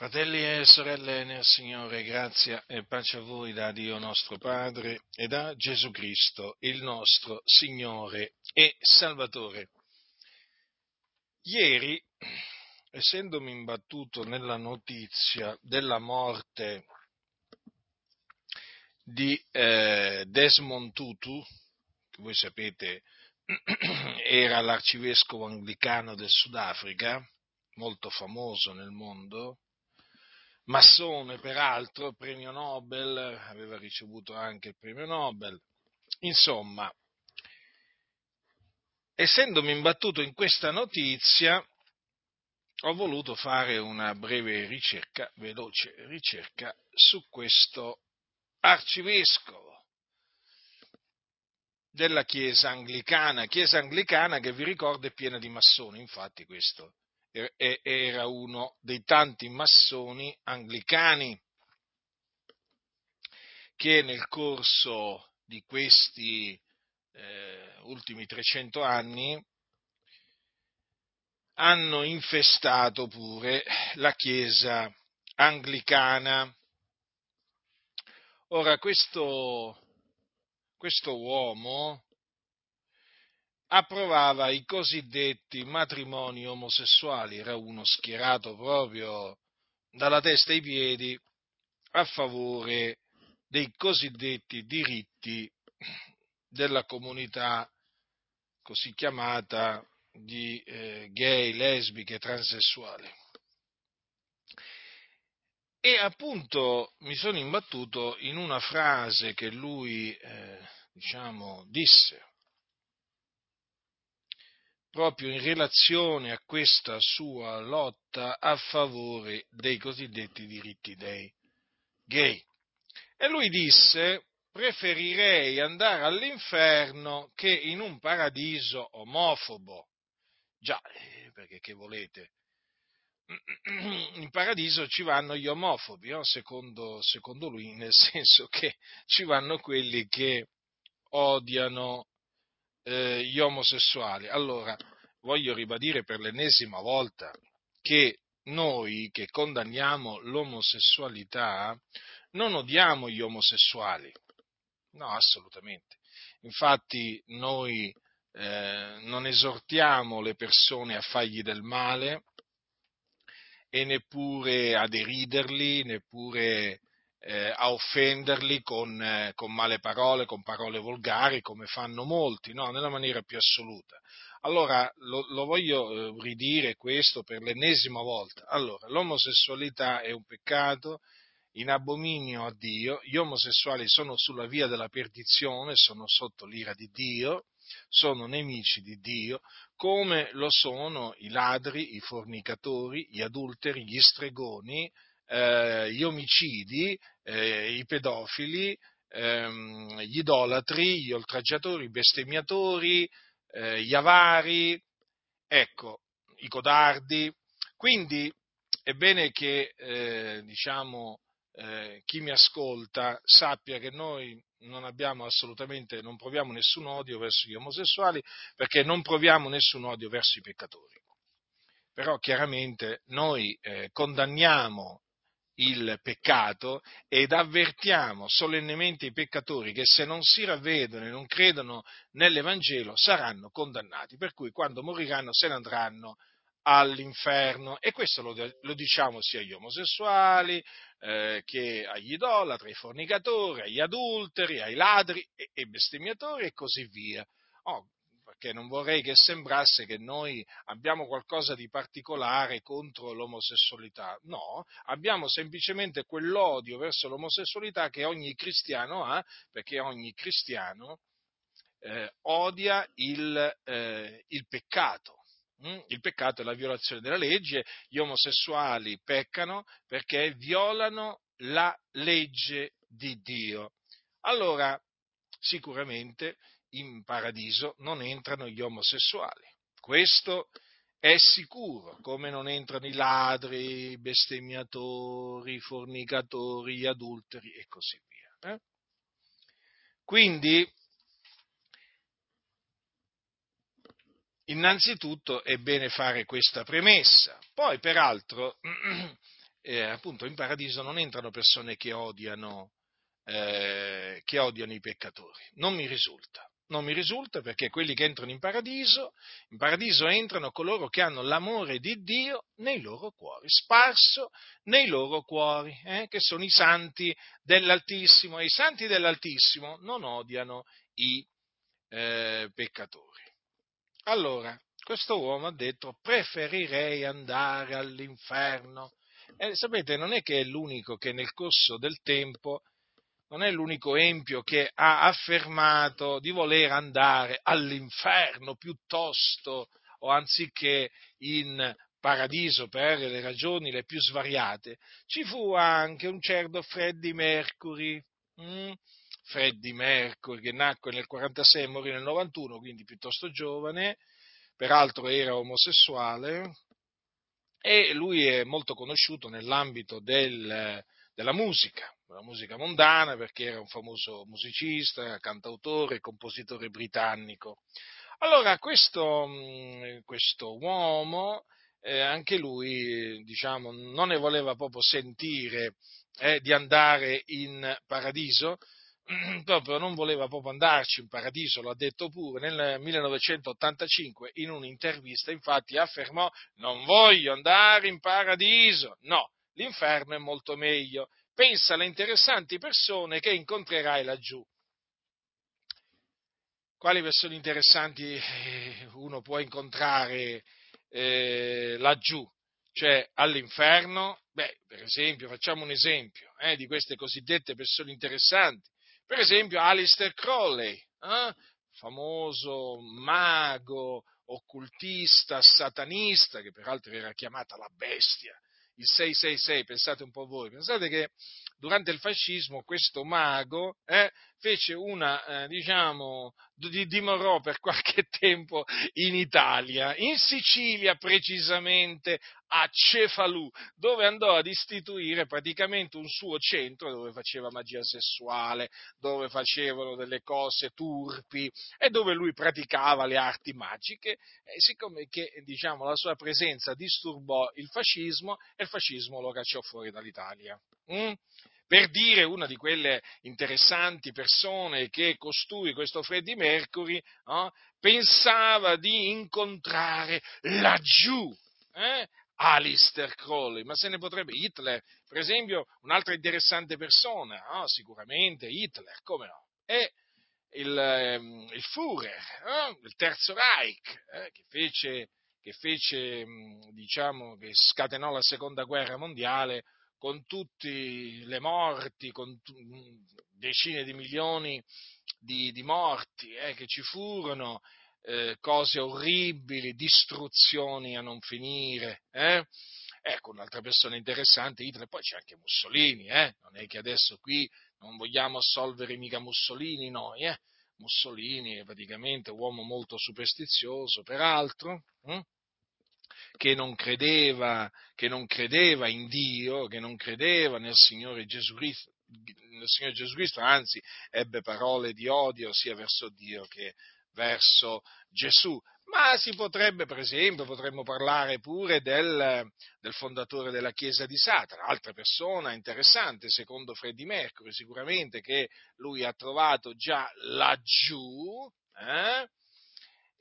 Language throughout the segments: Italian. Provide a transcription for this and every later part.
Fratelli e sorelle nel Signore, grazia e pace a voi da Dio nostro Padre e da Gesù Cristo, il nostro Signore e Salvatore. Ieri, essendomi imbattuto nella notizia della morte di eh, Desmond Tutu, che voi sapete era l'arcivescovo anglicano del Sudafrica, molto famoso nel mondo, massone peraltro, premio Nobel, aveva ricevuto anche il premio Nobel. Insomma, essendomi imbattuto in questa notizia, ho voluto fare una breve ricerca, veloce ricerca, su questo arcivescovo della Chiesa anglicana, Chiesa anglicana che vi ricordo è piena di massoni, infatti questo era uno dei tanti massoni anglicani che nel corso di questi eh, ultimi 300 anni hanno infestato pure la Chiesa anglicana. Ora, questo, questo uomo approvava i cosiddetti matrimoni omosessuali, era uno schierato proprio dalla testa ai piedi a favore dei cosiddetti diritti della comunità così chiamata di eh, gay, lesbiche, transessuali. E appunto mi sono imbattuto in una frase che lui, eh, diciamo, disse proprio in relazione a questa sua lotta a favore dei cosiddetti diritti dei gay. E lui disse, preferirei andare all'inferno che in un paradiso omofobo. Già, eh, perché che volete? In paradiso ci vanno gli omofobi, no? secondo, secondo lui, nel senso che ci vanno quelli che odiano eh, gli omosessuali. Allora, voglio ribadire per l'ennesima volta che noi che condanniamo l'omosessualità non odiamo gli omosessuali. No, assolutamente. Infatti noi eh, non esortiamo le persone a fargli del male e neppure a deriderli, neppure eh, a offenderli con, eh, con, male parole, con parole volgari, come fanno molti, no? nella maniera più assoluta. Allora, lo, lo voglio eh, ridire questo per l'ennesima volta. Allora, l'omosessualità è un peccato in abominio a Dio, gli omosessuali sono sulla via della perdizione, sono sotto l'ira di Dio, sono nemici di Dio, come lo sono i ladri, i fornicatori, gli adulteri, gli stregoni, eh, gli omicidi, eh, i pedofili, ehm, gli idolatri, gli oltraggiatori, i bestemmiatori, eh, gli avari, ecco, i codardi. Quindi è bene che, eh, diciamo, eh, chi mi ascolta sappia che noi non abbiamo assolutamente, non proviamo nessun odio verso gli omosessuali perché non proviamo nessun odio verso i peccatori. Però chiaramente noi eh, condanniamo il peccato ed avvertiamo solennemente i peccatori che se non si ravvedono e non credono nell'Evangelo saranno condannati, per cui quando moriranno se ne andranno all'inferno e questo lo, lo diciamo sia agli omosessuali eh, che agli idolatri, ai fornicatori, agli adulteri, ai ladri e, e bestemmiatori e così via. Oh, perché non vorrei che sembrasse che noi abbiamo qualcosa di particolare contro l'omosessualità. No, abbiamo semplicemente quell'odio verso l'omosessualità che ogni cristiano ha, perché ogni cristiano eh, odia il, eh, il peccato. Mm? Il peccato è la violazione della legge, gli omosessuali peccano perché violano la legge di Dio. Allora, sicuramente in paradiso non entrano gli omosessuali. Questo è sicuro, come non entrano i ladri, i bestemmiatori, i fornicatori, gli adulteri e così via. Eh? Quindi, innanzitutto è bene fare questa premessa. Poi, peraltro, eh, appunto in paradiso non entrano persone che odiano, eh, che odiano i peccatori. Non mi risulta. Non mi risulta perché quelli che entrano in paradiso, in paradiso entrano coloro che hanno l'amore di Dio nei loro cuori, sparso nei loro cuori, eh, che sono i santi dell'Altissimo. E i santi dell'Altissimo non odiano i eh, peccatori. Allora, questo uomo ha detto preferirei andare all'inferno. E sapete, non è che è l'unico che nel corso del tempo, non è l'unico empio che ha affermato di voler andare all'inferno piuttosto o anziché in paradiso per le ragioni le più svariate. Ci fu anche un certo Freddie Mercury, hm? Freddie Mercury che nacque nel 46 e morì nel 91, quindi piuttosto giovane, peraltro era omosessuale e lui è molto conosciuto nell'ambito del, della musica, della musica mondana perché era un famoso musicista, cantautore compositore britannico. Allora questo, questo uomo, eh, anche lui, diciamo, non ne voleva proprio sentire eh, di andare in paradiso, proprio non voleva proprio andarci in paradiso, l'ha detto pure nel 1985 in un'intervista, infatti affermò non voglio andare in paradiso, no, l'inferno è molto meglio, pensa alle interessanti persone che incontrerai laggiù. Quali persone interessanti eh, uno può incontrare eh, laggiù? Cioè all'inferno? Beh, per esempio, facciamo un esempio eh, di queste cosiddette persone interessanti per esempio Alistair Crowley, eh? famoso mago, occultista, satanista, che peraltro era chiamata la bestia, il 666, pensate un po' voi, pensate che durante il fascismo questo mago eh, fece una, eh, diciamo, dimorò per qualche tempo in Italia, in Sicilia precisamente, a Cefalù, dove andò ad istituire praticamente un suo centro dove faceva magia sessuale, dove facevano delle cose turpi e dove lui praticava le arti magiche, e siccome che, diciamo, la sua presenza disturbò il fascismo il fascismo lo cacciò fuori dall'Italia. Mm? Per dire una di quelle interessanti persone che costui, questo Freddie Mercury, no, pensava di incontrare laggiù. Eh? Alistair Crowley, ma se ne potrebbe Hitler, per esempio, un'altra interessante persona, no? sicuramente Hitler, come no? E il, ehm, il Führer, no? il Terzo Reich, eh? che fece, che fece diciamo, che scatenò la seconda guerra mondiale con tutte le morti, con t- decine di milioni di, di morti eh, che ci furono, eh, cose orribili, distruzioni a non finire. Eh? Ecco, un'altra persona interessante, Hitler, poi c'è anche Mussolini, eh? non è che adesso qui non vogliamo assolvere mica Mussolini noi, eh? Mussolini è praticamente un uomo molto superstizioso, peraltro, hm? Che non, credeva, che non credeva in Dio, che non credeva nel Signore Gesù Cristo, nel Signore Gesù Cristo, anzi ebbe parole di odio sia verso Dio che verso Gesù. Ma si potrebbe, per esempio, potremmo parlare pure del, del fondatore della Chiesa di Satana, altra persona interessante, secondo Freddie Mercury, sicuramente che lui ha trovato già laggiù. Eh?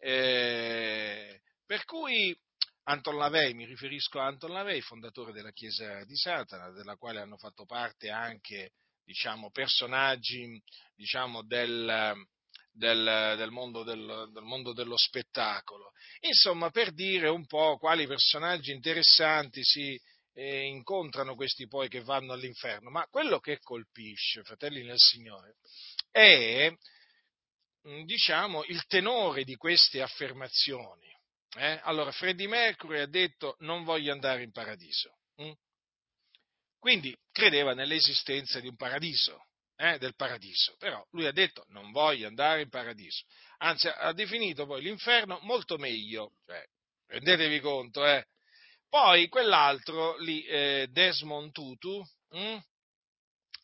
Eh, per cui Anton Lavey, mi riferisco a Anton Lavey, fondatore della Chiesa di Satana, della quale hanno fatto parte anche diciamo, personaggi diciamo, del, del, del, mondo del, del, mondo dello spettacolo. Insomma, per dire un po' quali personaggi interessanti si eh, incontrano questi poi che vanno all'inferno. Ma quello che colpisce, fratelli nel Signore, è diciamo, il tenore di queste affermazioni. Eh? Allora, Freddie Mercury ha detto non voglio andare in paradiso. Hm? Quindi credeva nell'esistenza di un paradiso, eh, del paradiso, però lui ha detto non voglio andare in paradiso, anzi ha definito poi l'inferno molto meglio, cioè, rendetevi conto, eh. Poi quell'altro lì, eh, Desmond Tutu, hm,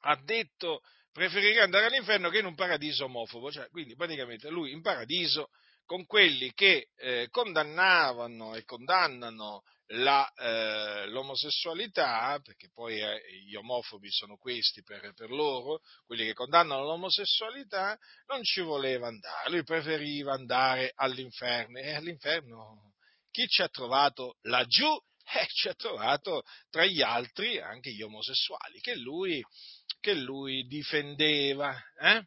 ha detto preferirei andare all'inferno che in un paradiso omofobo, cioè, quindi praticamente lui in paradiso con quelli che eh, condannavano e condannano la, eh, l'omosessualità, perché poi eh, gli omofobi sono questi per, per, loro, quelli che condannano l'omosessualità, non ci voleva andare, lui preferiva andare all'inferno e all'inferno chi ci ha trovato laggiù? Eh, ci ha trovato tra gli altri anche gli omosessuali che lui, che lui difendeva. Eh?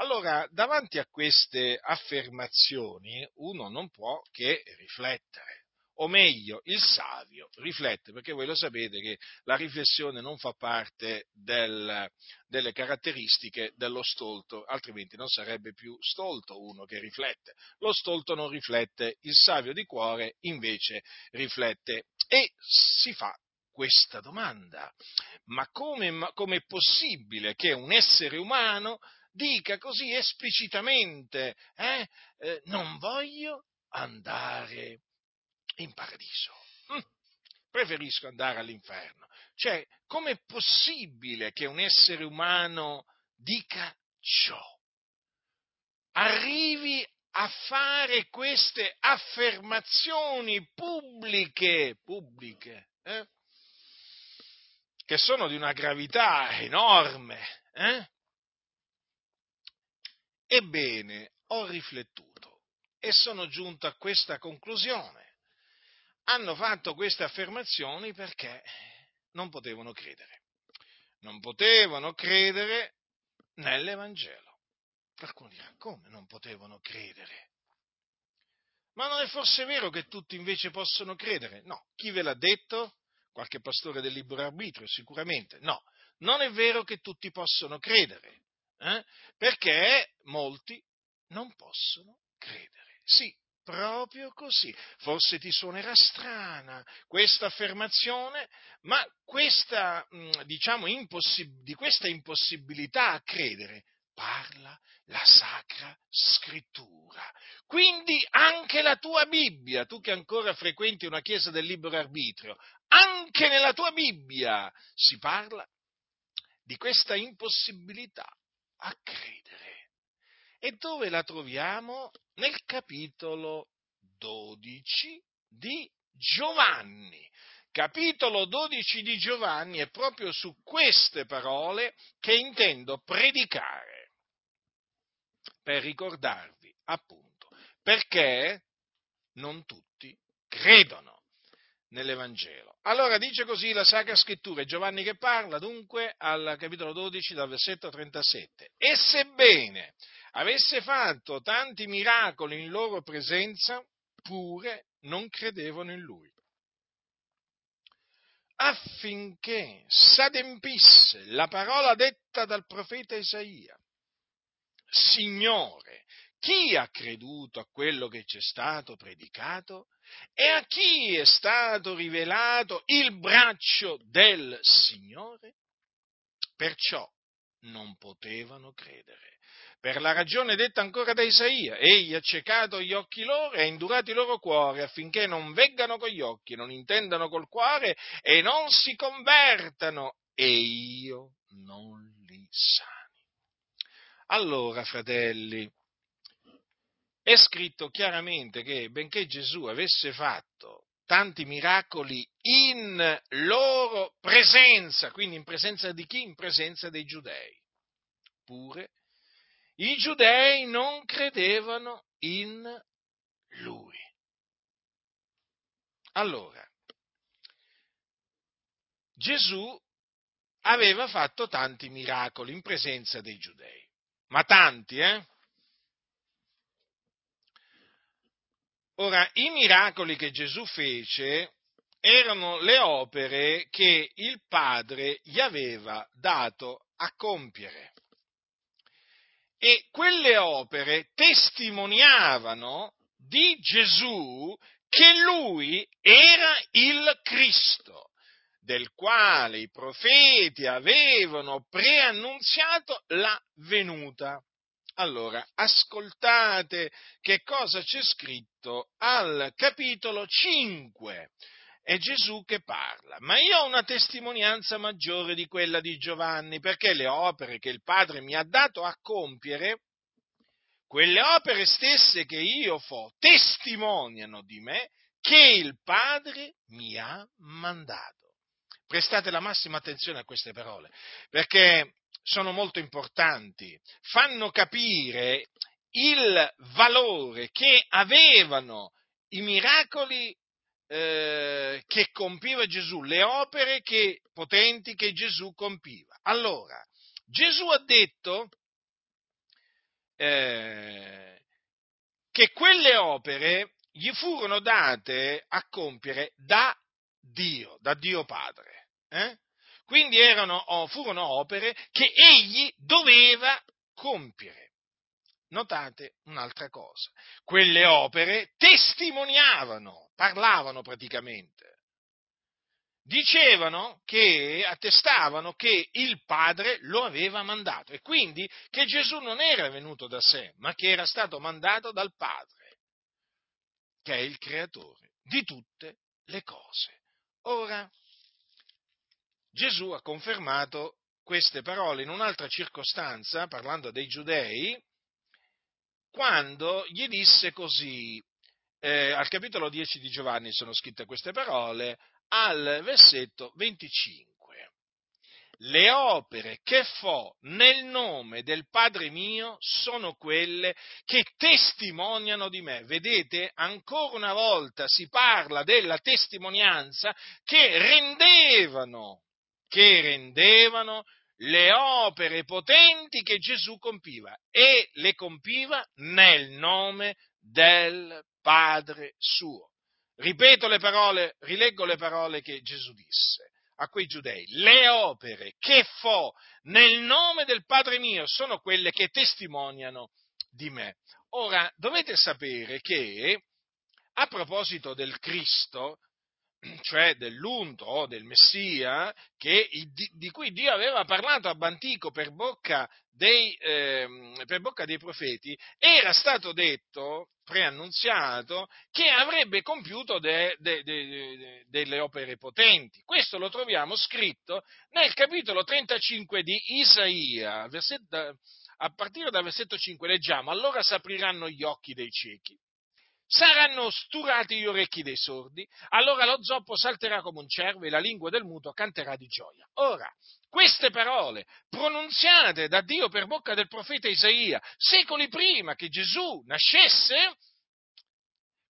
Allora, davanti a queste affermazioni uno non può che riflettere o meglio, il savio riflette, perché voi lo sapete che la riflessione non fa parte del, delle caratteristiche dello stolto, altrimenti non sarebbe più stolto uno che riflette. Lo stolto non riflette, il savio di cuore invece riflette e si fa questa domanda. Ma come, come è possibile che un essere umano dica così esplicitamente, eh, eh, non voglio andare in paradiso. Mm. Preferisco andare all'inferno. Cioè, com'è possibile che un essere umano dica ciò? Arrivi a fare queste affermazioni pubbliche, pubbliche, eh? che sono di una gravità enorme. Eh? Ebbene, ho riflettuto e sono giunto a questa conclusione hanno fatto queste affermazioni perché non potevano credere. Non potevano credere nell'Evangelo. Qualcuno dirà, come non potevano credere? Ma non è forse vero che tutti invece possono credere? No. Chi ve l'ha detto? Qualche pastore del libero arbitrio, sicuramente. No, non è vero che tutti possono credere, eh? perché molti non possono credere. Sì, proprio così. Forse ti suonerà strana questa affermazione, ma questa, mm, diciamo, impossib- di questa impossibilità a credere parla la Sacra Scrittura. Quindi anche la tua Bibbia, tu che ancora frequenti una chiesa del libero arbitrio, anche nella tua Bibbia si parla di questa impossibilità a credere. E dove la troviamo? Nel capitolo 12 di Giovanni. Capitolo 12 di Giovanni è proprio su queste parole che intendo predicare per ricordarvi appunto perché non tutti credono nell'Evangelo. Allora dice così la Sacra Scrittura, Giovanni che parla dunque al capitolo 12 dal versetto 37. E sebbene avesse fatto tanti miracoli in loro presenza, pure non credevano in lui. Affinché s'adempisse la parola detta dal profeta Isaia. Signore, chi ha creduto a quello che ci è stato predicato? E a chi è stato rivelato il braccio del Signore? Perciò non potevano credere per la ragione detta ancora da Isaia, egli ha ciecato gli occhi loro e ha indurato i loro cuori affinché non veggano con gli occhi, non intendano col cuore e non si convertano e io non li sani. Allora, fratelli, è scritto chiaramente che benché Gesù avesse fatto tanti miracoli in loro presenza, quindi in presenza di chi? In presenza dei giudei. Pure i giudei non credevano in lui. Allora, Gesù aveva fatto tanti miracoli in presenza dei giudei, ma tanti, eh? Ora, i miracoli che Gesù fece erano le opere che il Padre gli aveva dato a compiere e quelle opere testimoniavano di Gesù che lui era il Cristo, del quale i profeti avevano preannunziato la venuta. Allora, ascoltate che cosa c'è scritto al capitolo 5 è Gesù che parla, ma io ho una testimonianza maggiore di quella di Giovanni, perché le opere che il Padre mi ha dato a compiere, quelle opere stesse che io fo testimoniano di me che il Padre mi ha mandato. Prestate la massima attenzione a queste parole, perché sono molto importanti, fanno capire il valore che avevano i miracoli eh, che compiva Gesù, le opere che, potenti che Gesù compiva. Allora, Gesù ha detto eh, che quelle opere gli furono date a compiere da Dio, da Dio Padre. Eh? Quindi erano, furono opere che egli doveva compiere. Notate un'altra cosa, quelle opere testimoniavano, parlavano praticamente, dicevano che, attestavano che il Padre lo aveva mandato e quindi che Gesù non era venuto da sé, ma che era stato mandato dal Padre, che è il creatore di tutte le cose. Ora, Gesù ha confermato queste parole in un'altra circostanza, parlando dei giudei, quando gli disse così, eh, al capitolo 10 di Giovanni sono scritte queste parole, al versetto 25. Le opere che fo nel nome del Padre mio sono quelle che testimoniano di me. Vedete, ancora una volta si parla della testimonianza che rendevano che rendevano le opere potenti che Gesù compiva e le compiva nel nome del Padre suo. Ripeto le parole, rileggo le parole che Gesù disse a quei giudei. Le opere che fo nel nome del Padre mio sono quelle che testimoniano di me. Ora, dovete sapere che a proposito del Cristo, cioè dell'unto o del Messia, che, di cui Dio aveva parlato ab antico per bocca, dei, eh, per bocca dei profeti, era stato detto, preannunziato, che avrebbe compiuto de, de, de, delle opere potenti. Questo lo troviamo scritto nel capitolo 35 di Isaia, versetto, a partire dal versetto 5 leggiamo, allora si apriranno gli occhi dei ciechi saranno sturati gli orecchi dei sordi, allora lo zoppo salterà come un cervo e la lingua del muto canterà di gioia. Ora, queste parole, pronunziate da Dio per bocca del profeta Isaia, secoli prima che Gesù nascesse,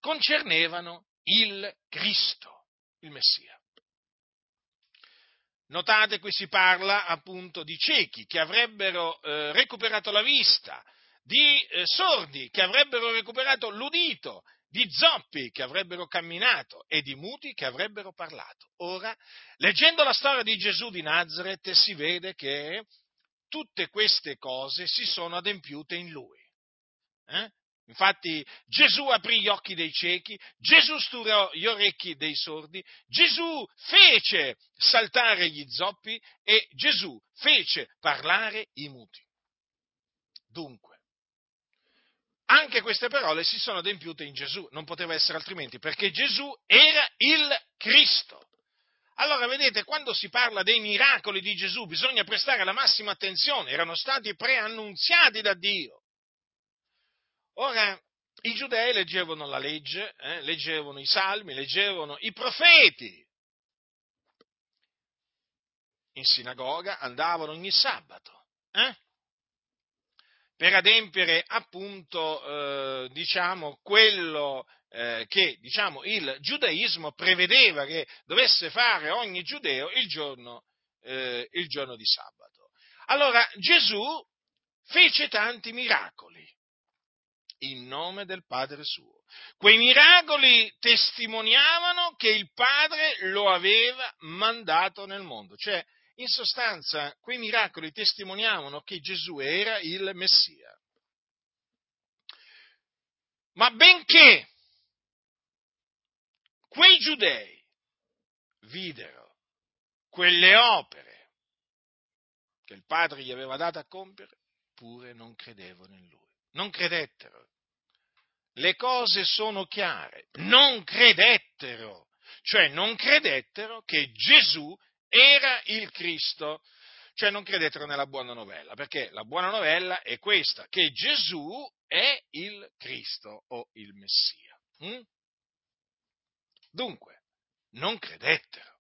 concernevano il Cristo, il Messia. Notate, qui si parla appunto di ciechi che avrebbero eh, recuperato la vista, di eh, sordi che avrebbero recuperato l'udito, di zoppi che avrebbero camminato e di muti che avrebbero parlato. Ora, leggendo la storia di Gesù di Nazareth, si vede che tutte queste cose si sono adempiute in lui. Eh? Infatti Gesù aprì gli occhi dei ciechi, Gesù sturò gli orecchi dei sordi, Gesù fece saltare gli zoppi e Gesù fece parlare i muti. Dunque, anche queste parole si sono adempiute in Gesù, non poteva essere altrimenti, perché Gesù era il Cristo. Allora, vedete, quando si parla dei miracoli di Gesù bisogna prestare la massima attenzione, erano stati preannunziati da Dio. Ora, i giudei leggevano la legge, eh, leggevano i salmi, leggevano i profeti. In sinagoga andavano ogni sabato. Eh? Per adempiere appunto, eh, diciamo, quello eh, che diciamo, il giudaismo prevedeva che dovesse fare ogni giudeo il giorno, eh, il giorno di sabato. Allora Gesù fece tanti miracoli in nome del Padre suo. Quei miracoli testimoniavano che il Padre lo aveva mandato nel mondo, cioè in sostanza, quei miracoli testimoniavano che Gesù era il Messia. Ma benché quei giudei videro quelle opere che il Padre gli aveva dato a compiere, pure non credevano in lui. Non credettero. Le cose sono chiare. Non credettero. Cioè non credettero che Gesù era il Cristo, Cioè non credettero nella buona novella, perché la buona novella è questa, che Gesù è il Cristo o il Messia. Hm? Dunque, non credettero.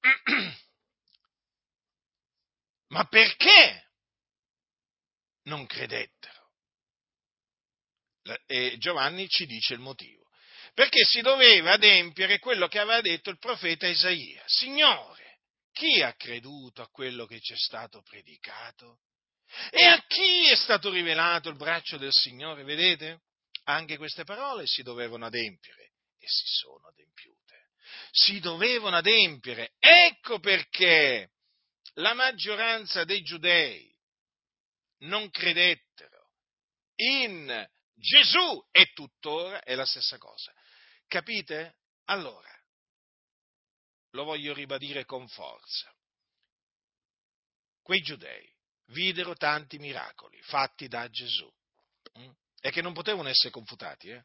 Ma perché non credettero? E Giovanni ci dice il motivo. Perché si doveva adempiere quello che aveva detto il profeta Isaia. Signore, chi ha creduto a quello che ci è stato predicato? E a chi è stato rivelato il braccio del Signore? Vedete? Anche queste parole si dovevano adempiere e si sono adempiute. Si dovevano adempiere. Ecco perché la maggioranza dei giudei non credettero in Gesù e tuttora è la stessa cosa. Capite? Allora, lo voglio ribadire con forza. Quei giudei videro tanti miracoli fatti da Gesù hm? e che non potevano essere confutati. Eh?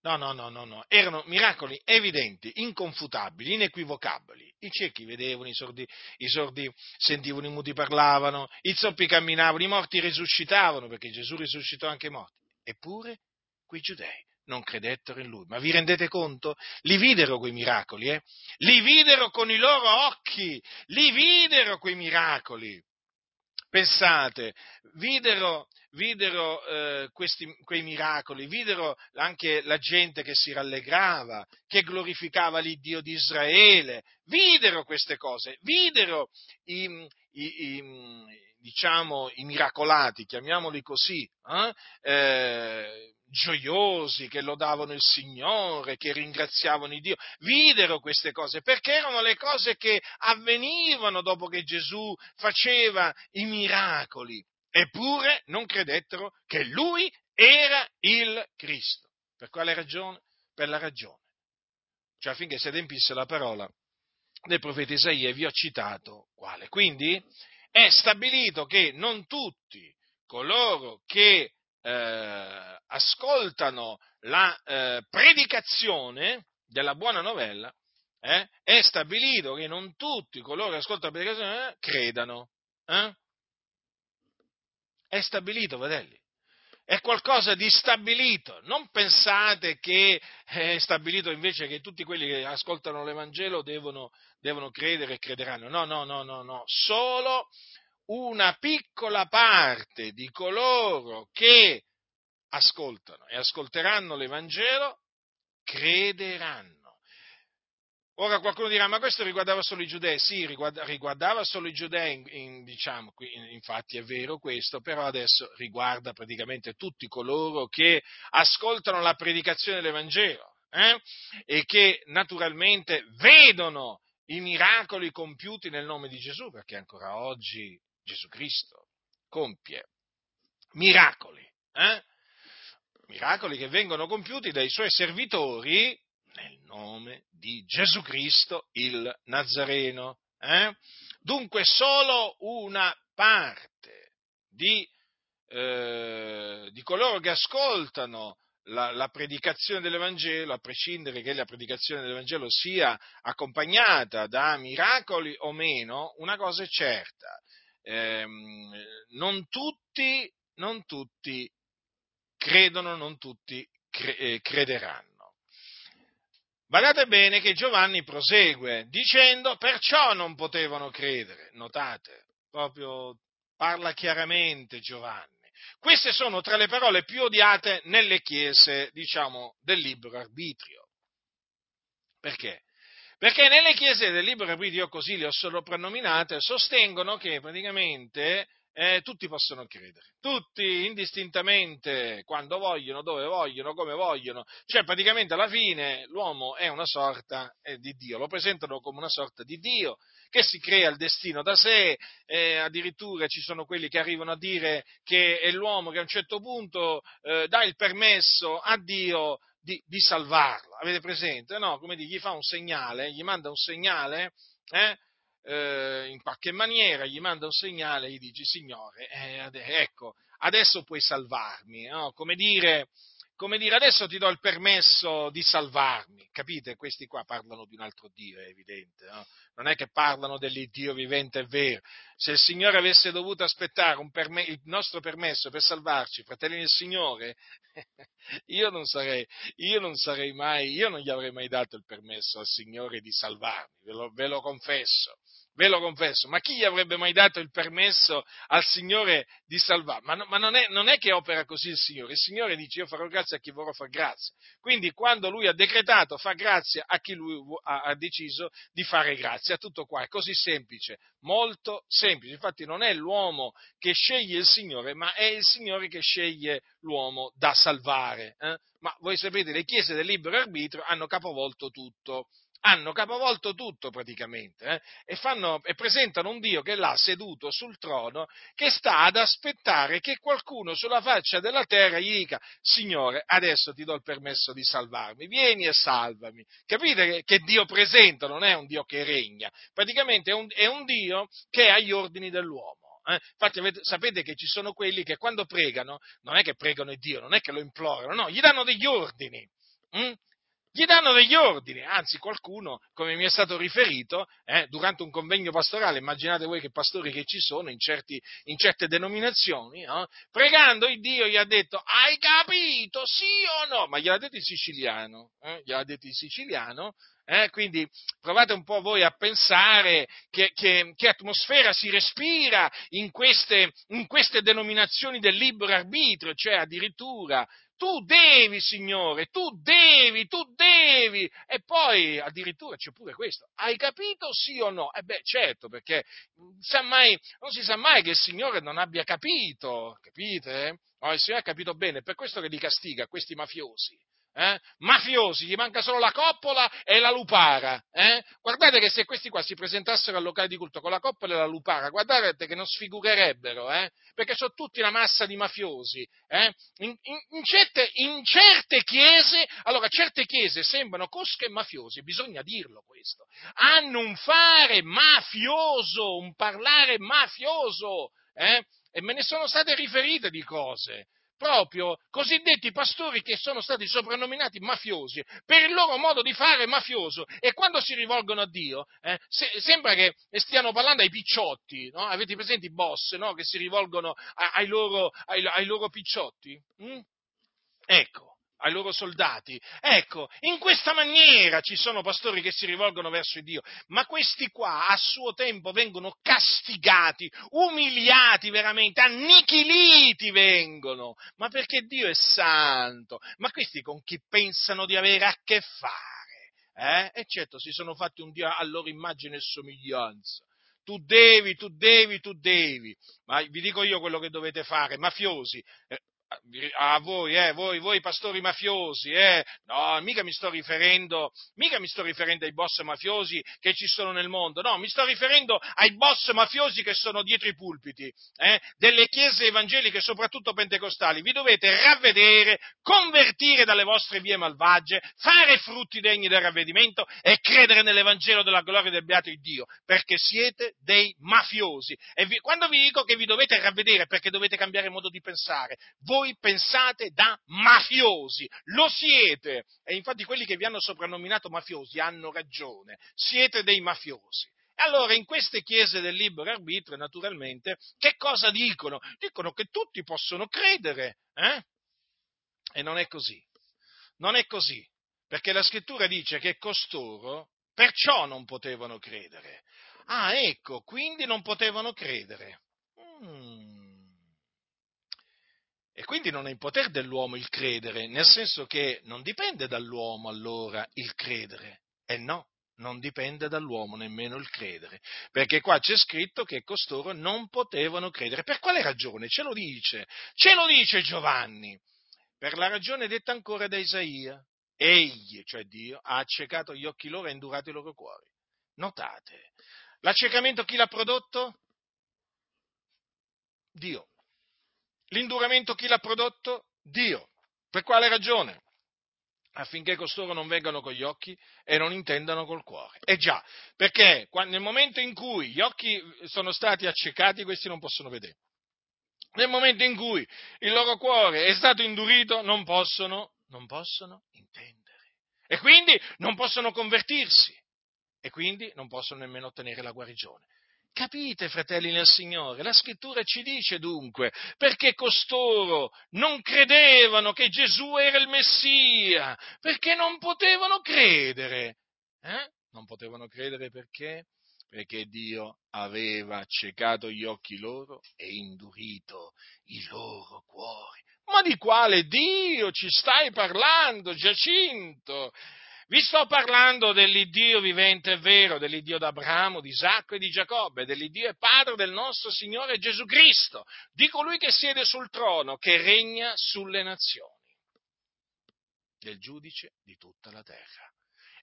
No, no, no, no, no, erano miracoli evidenti, inconfutabili, inequivocabili. I ciechi vedevano, i sordi, i sordi sentivano, i muti parlavano, i zoppi camminavano, i morti risuscitavano, perché Gesù risuscitò anche i morti. Eppure quei giudei non credettero in lui. Ma vi rendete conto? Li videro quei miracoli, eh? Li videro con i loro occhi, li videro quei miracoli. Pensate, videro, videro eh, questi, quei miracoli, videro anche la gente che si rallegrava, che glorificava l'Iddio di Israele, videro queste cose, videro i, i, i, diciamo, i miracolati, chiamiamoli così, eh? Eh, gioiosi, che lodavano il Signore, che ringraziavano il Dio, videro queste cose, perché erano le cose che avvenivano dopo che Gesù faceva i miracoli, eppure non credettero che Lui era il Cristo. Per quale ragione? Per la ragione. Cioè affinché si adempisse la parola del profeta Isaia, vi ho citato quale. Quindi è stabilito che non tutti coloro che eh, ascoltano la eh, predicazione della buona novella, eh, è stabilito che non tutti coloro che ascoltano la predicazione eh, credano. Eh? È stabilito, fratelli. È qualcosa di stabilito. Non pensate che è stabilito invece che tutti quelli che ascoltano l'Evangelo devono, devono credere e crederanno. No, no, no, no, no. Solo una piccola parte di coloro che ascoltano e ascolteranno l'Evangelo crederanno. Ora qualcuno dirà, ma questo riguardava solo i giudei? Sì, riguarda, riguardava solo i giudei, in, in, diciamo, infatti è vero questo, però adesso riguarda praticamente tutti coloro che ascoltano la predicazione dell'Evangelo eh? e che naturalmente vedono i miracoli compiuti nel nome di Gesù, perché ancora oggi Gesù Cristo compie miracoli, eh? miracoli che vengono compiuti dai suoi servitori nel nome di Gesù Cristo il Nazareno. Eh? Dunque solo una parte di, eh, di coloro che ascoltano la, la, predicazione dell'Evangelo, a prescindere che la predicazione dell'Evangelo sia accompagnata da miracoli o meno, una cosa è certa, ehm, non, tutti, non tutti credono, non tutti cre- eh, crederanno. Badate bene che Giovanni prosegue dicendo perciò non potevano credere. Notate, proprio parla chiaramente Giovanni. Queste sono tra le parole più odiate nelle chiese, diciamo, del libero arbitrio. Perché? Perché nelle chiese del libero arbitrio, così le ho soprannominate, sostengono che praticamente eh, tutti possono credere, tutti indistintamente, quando vogliono, dove vogliono, come vogliono, cioè praticamente alla fine l'uomo è una sorta eh, di Dio, lo presentano come una sorta di Dio che si crea il destino da sé, eh, addirittura ci sono quelli che arrivano a dire che è l'uomo che a un certo punto eh, dà il permesso a Dio di, di salvarlo. Avete presente? No? Come dire, gli fa un segnale, gli manda un segnale, eh? Eh, in qualche maniera gli manda un segnale e gli dice, Signore, eh, ecco, adesso puoi salvarmi. No? Come dire, come dire, adesso ti do il permesso di salvarmi, capite? Questi qua parlano di un altro Dio, è evidente, no? non è che parlano dell'Iddio vivente e vero. Se il Signore avesse dovuto aspettare perme- il nostro permesso per salvarci, fratelli del Signore, io non, sarei, io non sarei mai, io non gli avrei mai dato il permesso al Signore di salvarmi, ve lo, ve lo confesso ve lo confesso, ma chi gli avrebbe mai dato il permesso al Signore di salvare? Ma, ma non, è, non, è, che opera così il Signore, il Signore dice io farò grazia a chi vorrò far grazia. Quindi quando lui ha decretato fa grazia a chi lui ha, ha deciso di fare grazia, tutto qua, è così semplice, molto semplice. Infatti non è l'uomo che sceglie il Signore, ma è il Signore che sceglie l'uomo da salvare. Eh? Ma voi sapete, le chiese del libero arbitrio hanno capovolto tutto hanno capovolto tutto praticamente eh? e, fanno, e, presentano un Dio che è là seduto sul trono, che sta ad aspettare che qualcuno sulla faccia della terra gli dica Signore, adesso ti do il permesso di salvarmi, vieni e salvami. Capite che, che Dio presenta non è un Dio che regna, praticamente è un, è un Dio che è agli ordini dell'uomo. Eh? Infatti avete, sapete che ci sono quelli che quando pregano non è che pregano il Dio, non è che lo implorano, no, gli danno degli ordini. Mm? Gli danno degli ordini, anzi qualcuno, come mi è stato riferito, eh, durante un convegno pastorale, immaginate voi che pastori che ci sono in, certi, in certe denominazioni, eh, pregando il Dio gli ha detto, hai capito, sì o no? Ma gliel'ha detto in siciliano, eh, gliel'ha detto in siciliano, eh, quindi provate un po' voi a pensare che, che, che atmosfera si respira in queste, in queste, denominazioni del libero arbitrio, cioè addirittura tu devi, Signore, tu devi, tu devi. E poi addirittura c'è pure questo. Hai capito sì o no? E eh beh, certo, perché mai, non si sa mai che il Signore non abbia capito, capite? No, il Signore ha capito bene, è per questo che li castiga questi mafiosi eh? mafiosi, gli manca solo la coppola e la lupara. Eh? Guardate che se questi qua si presentassero al locale di culto con la coppola e la lupara, guardate che non sfigurerebbero, eh? perché sono tutti una massa di mafiosi. Eh? In, in, in, certe, in, certe, chiese, allora certe chiese sembrano cosche mafiosi, bisogna dirlo questo, hanno un fare mafioso, un parlare mafioso, eh? e me ne sono state riferite di cose proprio cosiddetti pastori che sono stati soprannominati mafiosi per il loro modo di fare mafioso e quando si rivolgono a Dio eh, se, sembra che stiano parlando ai picciotti, no? avete presenti i boss no? che si rivolgono a, ai, loro, ai, ai, loro, picciotti? Mm? Ecco, ai loro soldati. Ecco, in questa maniera ci sono pastori che si rivolgono verso Dio, ma questi qua a suo tempo vengono castigati, umiliati veramente, annichiliti vengono, ma perché Dio è santo, ma questi con chi pensano di avere a che fare? Eh? E certo, si sono fatti un Dio a loro immagine e somiglianza tu devi, tu devi, tu devi. Ma vi dico io quello che dovete fare, mafiosi, eh, a voi, eh, voi, voi pastori mafiosi, eh, no, mica mi sto riferendo, mica mi sto riferendo ai boss mafiosi che ci sono nel mondo, no, mi sto riferendo ai boss mafiosi che sono dietro i pulpiti, eh, delle chiese evangeliche, soprattutto pentecostali, vi dovete ravvedere, convertire dalle vostre vie malvagie, fare frutti degni del ravvedimento e credere nell'Evangelo della gloria del beato Dio, perché siete dei mafiosi. E vi, quando vi dico che vi dovete ravvedere perché dovete cambiare modo di pensare, voi voi pensate da mafiosi, lo siete. E infatti quelli che vi hanno soprannominato mafiosi hanno ragione, siete dei mafiosi. Allora, in queste chiese del libero arbitrio, naturalmente, che cosa dicono? Dicono che tutti possono credere, eh? E non è così. Non è così, perché la scrittura dice che costoro perciò non potevano credere. Ah, ecco, quindi non potevano credere. Mm. E quindi non è in potere dell'uomo il credere, nel senso che non dipende dall'uomo allora il credere. E no, non dipende dall'uomo nemmeno il credere, perché qua c'è scritto che costoro non potevano credere. Per quale ragione? Ce lo dice, ce lo dice Giovanni. Per la ragione detta ancora da Isaia. Egli, cioè Dio, ha accecato gli occhi loro e indurato i loro cuori. Notate, l'accecamento chi l'ha prodotto? Dio. L'induramento chi l'ha prodotto? Dio. Per quale ragione? Affinché costoro non vengano con gli occhi e non intendano col cuore. E già, perché nel momento in cui gli occhi sono stati accecati, questi non possono vedere. nel momento in cui il loro cuore è stato indurito, non possono, non possono intendere. E quindi non possono convertirsi. E quindi non possono nemmeno ottenere la guarigione. Capite, fratelli nel Signore? La scrittura ci dice dunque perché costoro non credevano che Gesù era il Messia, perché non potevano credere. Eh? Non potevano credere perché? Perché Dio aveva accecato gli occhi loro e indurito i loro cuori. Ma di quale Dio ci stai parlando, Giacinto? Vi sto parlando dell'Iddio vivente e vero, dell'Iddio d'Abramo, di Isacco e di Giacobbe, dell'Iddio e Padre del nostro Signore Gesù Cristo, di colui che siede sul trono, che regna sulle nazioni, del giudice di tutta la terra.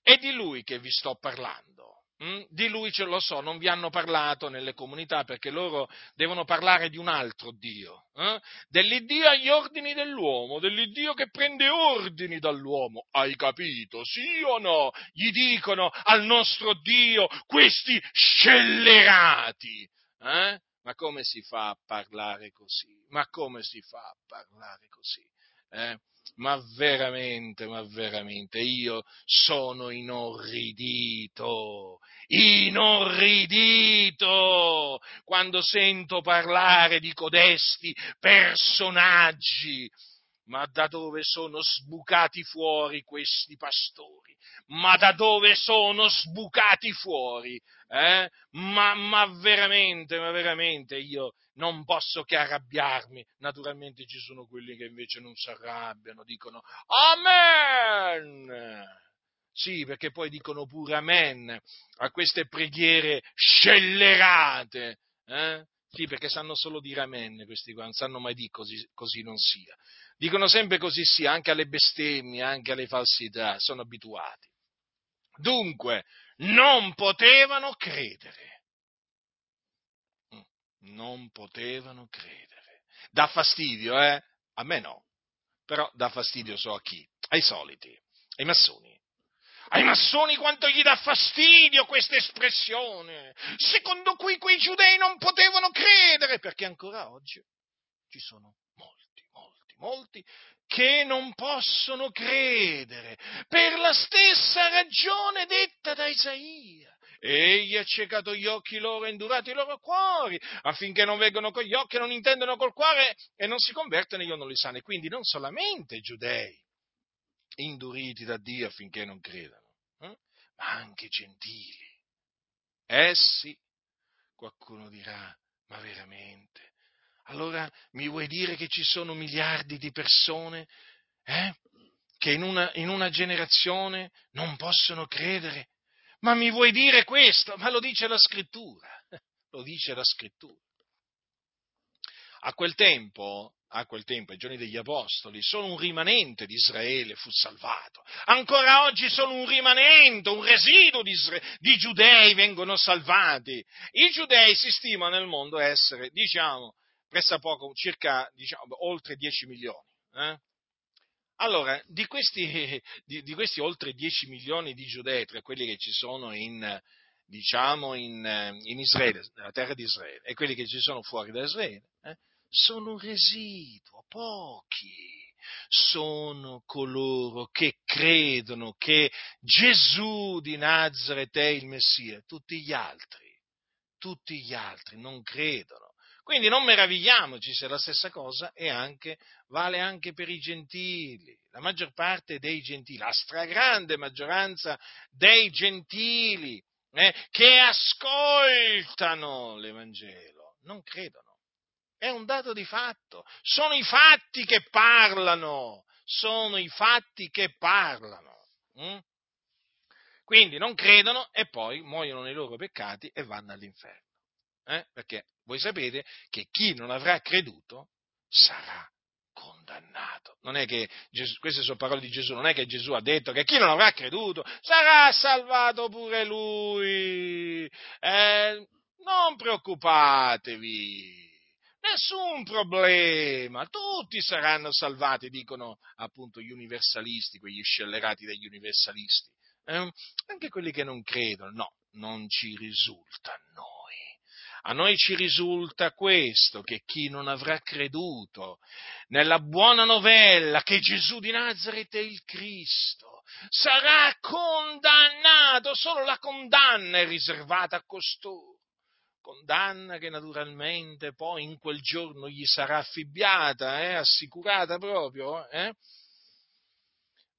È di lui che vi sto parlando. Mm? Di lui ce lo so, non vi hanno parlato nelle comunità perché loro devono parlare di un altro Dio, eh? dell'Iddio agli ordini dell'uomo, dell'Iddio che prende ordini dall'uomo. Hai capito? Sì o no? Gli dicono al nostro Dio questi scellerati. Eh? Ma come si fa a parlare così? Ma come si fa a parlare così? Eh? Ma veramente, ma veramente, io sono inorridito, inorridito quando sento parlare di codesti personaggi. Ma da dove sono sbucati fuori questi pastori? Ma da dove sono sbucati fuori? Eh? Ma, ma veramente, ma veramente io non posso che arrabbiarmi. Naturalmente ci sono quelli che invece non si arrabbiano, dicono Amen. Sì, perché poi dicono pure Amen a queste preghiere scellerate. Eh? Sì, perché sanno solo dire Amen questi qua, non sanno mai dire così, così non sia. Dicono sempre così sia, anche alle bestemmie, anche alle falsità, sono abituati. Dunque, non potevano credere non potevano credere. Dà fastidio, eh? A me no. Però dà fastidio so a chi? Ai soliti, ai massoni. Ai massoni quanto gli dà fastidio questa espressione, secondo cui quei giudei non potevano credere, perché ancora oggi ci sono molti, molti, molti che non possono credere per la stessa ragione detta da Isaia. Egli ha ciecato gli occhi loro e indurato i loro cuori, affinché non vegano con gli occhi, non intendano col cuore e non si convertono io non li sane. Quindi non solamente giudei, induriti da Dio affinché non credano, eh? ma anche gentili. Essi, qualcuno dirà, ma veramente? Allora mi vuoi dire che ci sono miliardi di persone eh, che in una, in una generazione non possono credere ma mi vuoi dire questo? Ma lo dice la scrittura, lo dice la scrittura. A quel tempo, a quel tempo, ai giorni degli Apostoli, solo un rimanente di Israele fu salvato. Ancora oggi solo un rimanente, un residuo di, di giudei vengono salvati. I giudei si stima nel mondo essere, diciamo, pressappoco, circa, diciamo, oltre 10 milioni. Eh? Allora, di questi, di, di questi, oltre 10 milioni di giudei, tra quelli che ci sono in, diciamo, in, in Israele, nella terra di Israele, e quelli che ci sono fuori da Israele, eh, sono un residuo, pochi. Sono coloro che credono che Gesù di Nazareth è il Messia, tutti gli altri, tutti gli altri non credono. Quindi non meravigliamoci se la stessa cosa anche, vale anche per i gentili. La maggior parte dei gentili, la stragrande maggioranza dei gentili eh, che ascoltano l'Evangelo non credono. È un dato di fatto. Sono i fatti che parlano. Sono i fatti che parlano. Mm? Quindi non credono e poi muoiono nei loro peccati e vanno all'inferno. Eh? Perché voi sapete che chi non avrà creduto sarà condannato. Non è che Gesù, queste sono parole di Gesù, non è che Gesù ha detto che chi non avrà creduto sarà salvato pure lui. Eh, non preoccupatevi. Nessun problema, tutti saranno salvati, dicono appunto gli universalisti, quegli scellerati degli universalisti. Eh? Anche quelli che non credono, no, non ci risulta a noi ci risulta questo, che chi non avrà creduto nella buona novella che Gesù di Nazareth è il Cristo, sarà condannato, solo la condanna è riservata a costoro. Condanna che naturalmente poi in quel giorno gli sarà affibbiata, eh, assicurata proprio, eh?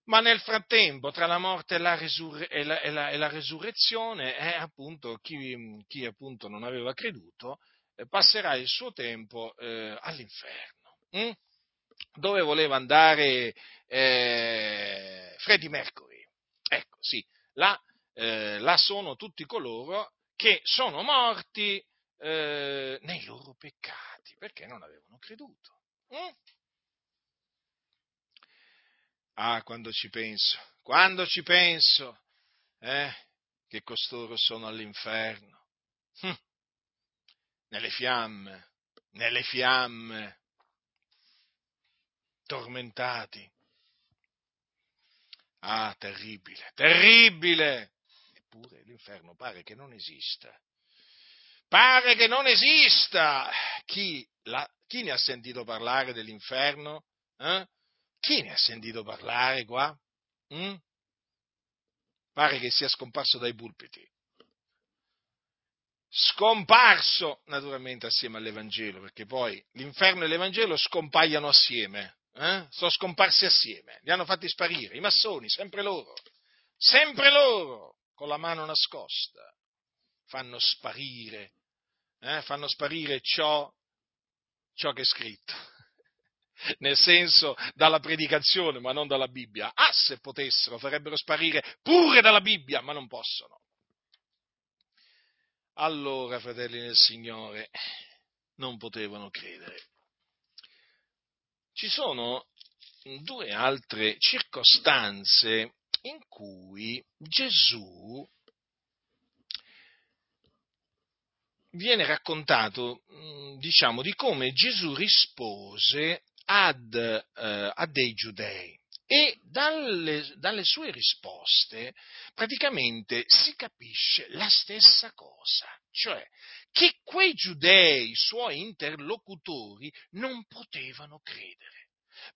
Ma nel frattempo, tra la morte e la, resur- e la, e la, e la resurrezione, eh, appunto, chi, chi, appunto non aveva creduto eh, passerà il suo tempo eh, all'inferno, hm? dove voleva andare eh, Freddie Mercury. Ecco, sì, là, eh, là, sono tutti coloro che sono morti eh, nei loro peccati, perché non avevano creduto. Hm? Ah, quando ci penso, quando ci penso, eh, che costoro sono all'inferno, hm. nelle fiamme, nelle fiamme, tormentati. Ah, terribile, terribile! Eppure l'inferno pare che non esista. Pare che non esista! Chi, la, chi ne ha sentito parlare dell'inferno? Eh? Chi ne ha sentito parlare qua? Mm? Pare che sia scomparso dai pulpiti. Scomparso naturalmente assieme all'Evangelo, perché poi l'inferno e l'Evangelo scompaiono assieme, eh? sono scomparsi assieme, li hanno fatti sparire, i massoni, sempre loro, sempre loro, con la mano nascosta, fanno sparire, eh? fanno sparire ciò, ciò che è scritto nel senso dalla predicazione, ma non dalla Bibbia. Ah, se potessero, farebbero sparire pure dalla Bibbia, ma non possono. Allora, fratelli del Signore, non potevano credere. Ci sono due altre circostanze in cui Gesù viene raccontato, diciamo, di come Gesù rispose ad, eh, a dei giudei. E dalle, dalle, sue risposte praticamente si capisce la stessa cosa, cioè che quei giudei, suoi interlocutori, non potevano credere.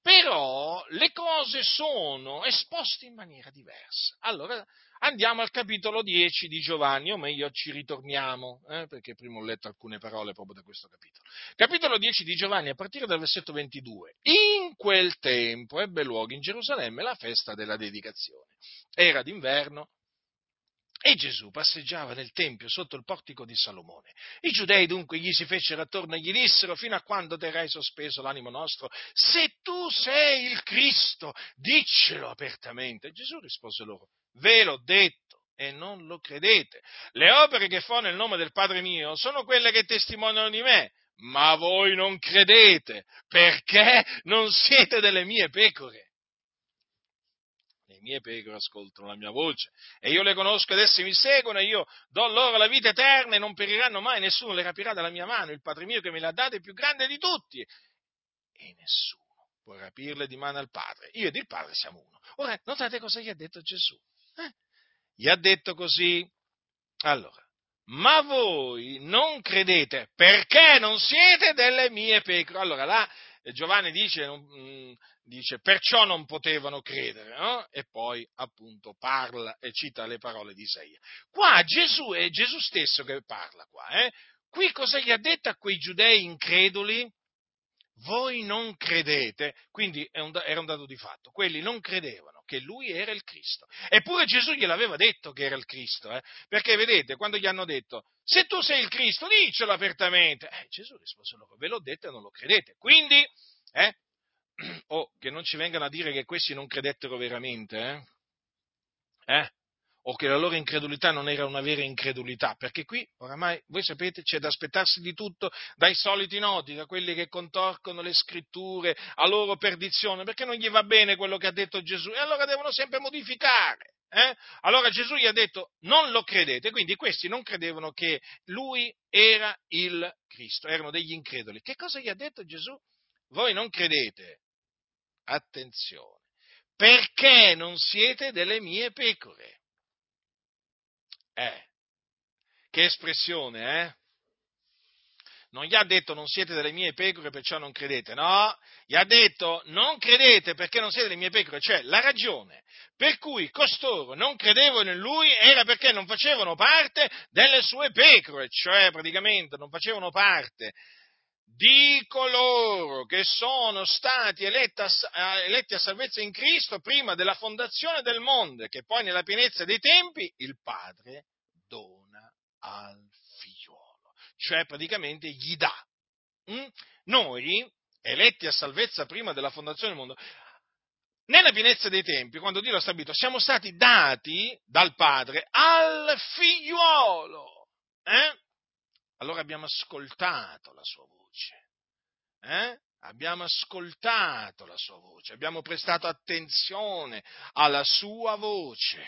Però le cose sono esposte in maniera diversa. Allora andiamo al capitolo 10 di Giovanni, o meglio ci ritorniamo, eh, perché prima ho letto alcune parole proprio da questo capitolo. Capitolo 10 di Giovanni, a partire dal versetto 22. In quel tempo ebbe luogo in Gerusalemme la festa della dedicazione. Era d'inverno e Gesù passeggiava nel Tempio sotto il portico di Salomone. I giudei dunque gli si fecero attorno e gli dissero fino a quando terrai sospeso l'animo nostro? Se tu sei il Cristo, diccelo apertamente. Gesù rispose loro, ve l'ho detto e non lo credete. Le opere che fa nel nome del Padre mio sono quelle che testimoniano di me, ma voi non credete perché non siete delle mie pecore le mie pecore ascoltano la mia voce e io le conosco ed esse mi seguono e io do loro la vita eterna e non periranno mai, nessuno le rapirà dalla mia mano, il Padre mio che me le ha date è più grande di tutti e nessuno può rapirle di mano al Padre. Io ed il Padre siamo uno. Ora, notate cosa gli ha detto Gesù. Eh? Gli ha detto così, allora, ma voi non credete perché non siete delle mie pecore. Allora, là Giovanni dice, mm, dice, perciò non potevano credere, no? e poi appunto parla e cita le parole di Isaia. Qua Gesù è Gesù stesso che parla qua, eh? Qui cosa gli ha detto a quei giudei increduli? Voi non credete, quindi un, era un dato di fatto, quelli non credevano che lui era il Cristo. Eppure Gesù gliel'aveva detto che era il Cristo, eh? perché vedete, quando gli hanno detto, se tu sei il Cristo, dicelo apertamente, eh, Gesù rispose loro, ve l'ho detto e non lo credete. Quindi, eh, o oh, che non ci vengano a dire che questi non credettero veramente, eh? eh? O che la loro incredulità non era una vera incredulità, perché qui oramai voi sapete c'è da aspettarsi di tutto dai soliti noti, da quelli che contorcono le scritture a loro perdizione, perché non gli va bene quello che ha detto Gesù e allora devono sempre modificare. Eh? Allora Gesù gli ha detto non lo credete, quindi questi non credevano che lui era il Cristo, erano degli increduli. Che cosa gli ha detto Gesù? Voi non credete attenzione, perché non siete delle mie pecore. Eh, che espressione, eh? non gli ha detto non siete delle mie pecore perciò non credete, no, gli ha detto non credete perché non siete delle mie pecore, cioè la ragione per cui costoro non credevano in lui era perché non facevano parte delle sue pecore, cioè praticamente non facevano parte di coloro che sono stati eletti a, eletti a salvezza in Cristo prima della fondazione del mondo, che poi nella pienezza dei tempi il Padre dona al figliuolo, cioè praticamente gli dà. Mm? Noi, eletti a salvezza prima della fondazione del mondo, nella pienezza dei tempi, quando Dio l'ha stabilito, siamo stati dati dal Padre al figliuolo. Eh? Allora abbiamo ascoltato la sua voce. Eh? Abbiamo ascoltato la sua voce, abbiamo prestato attenzione alla sua voce,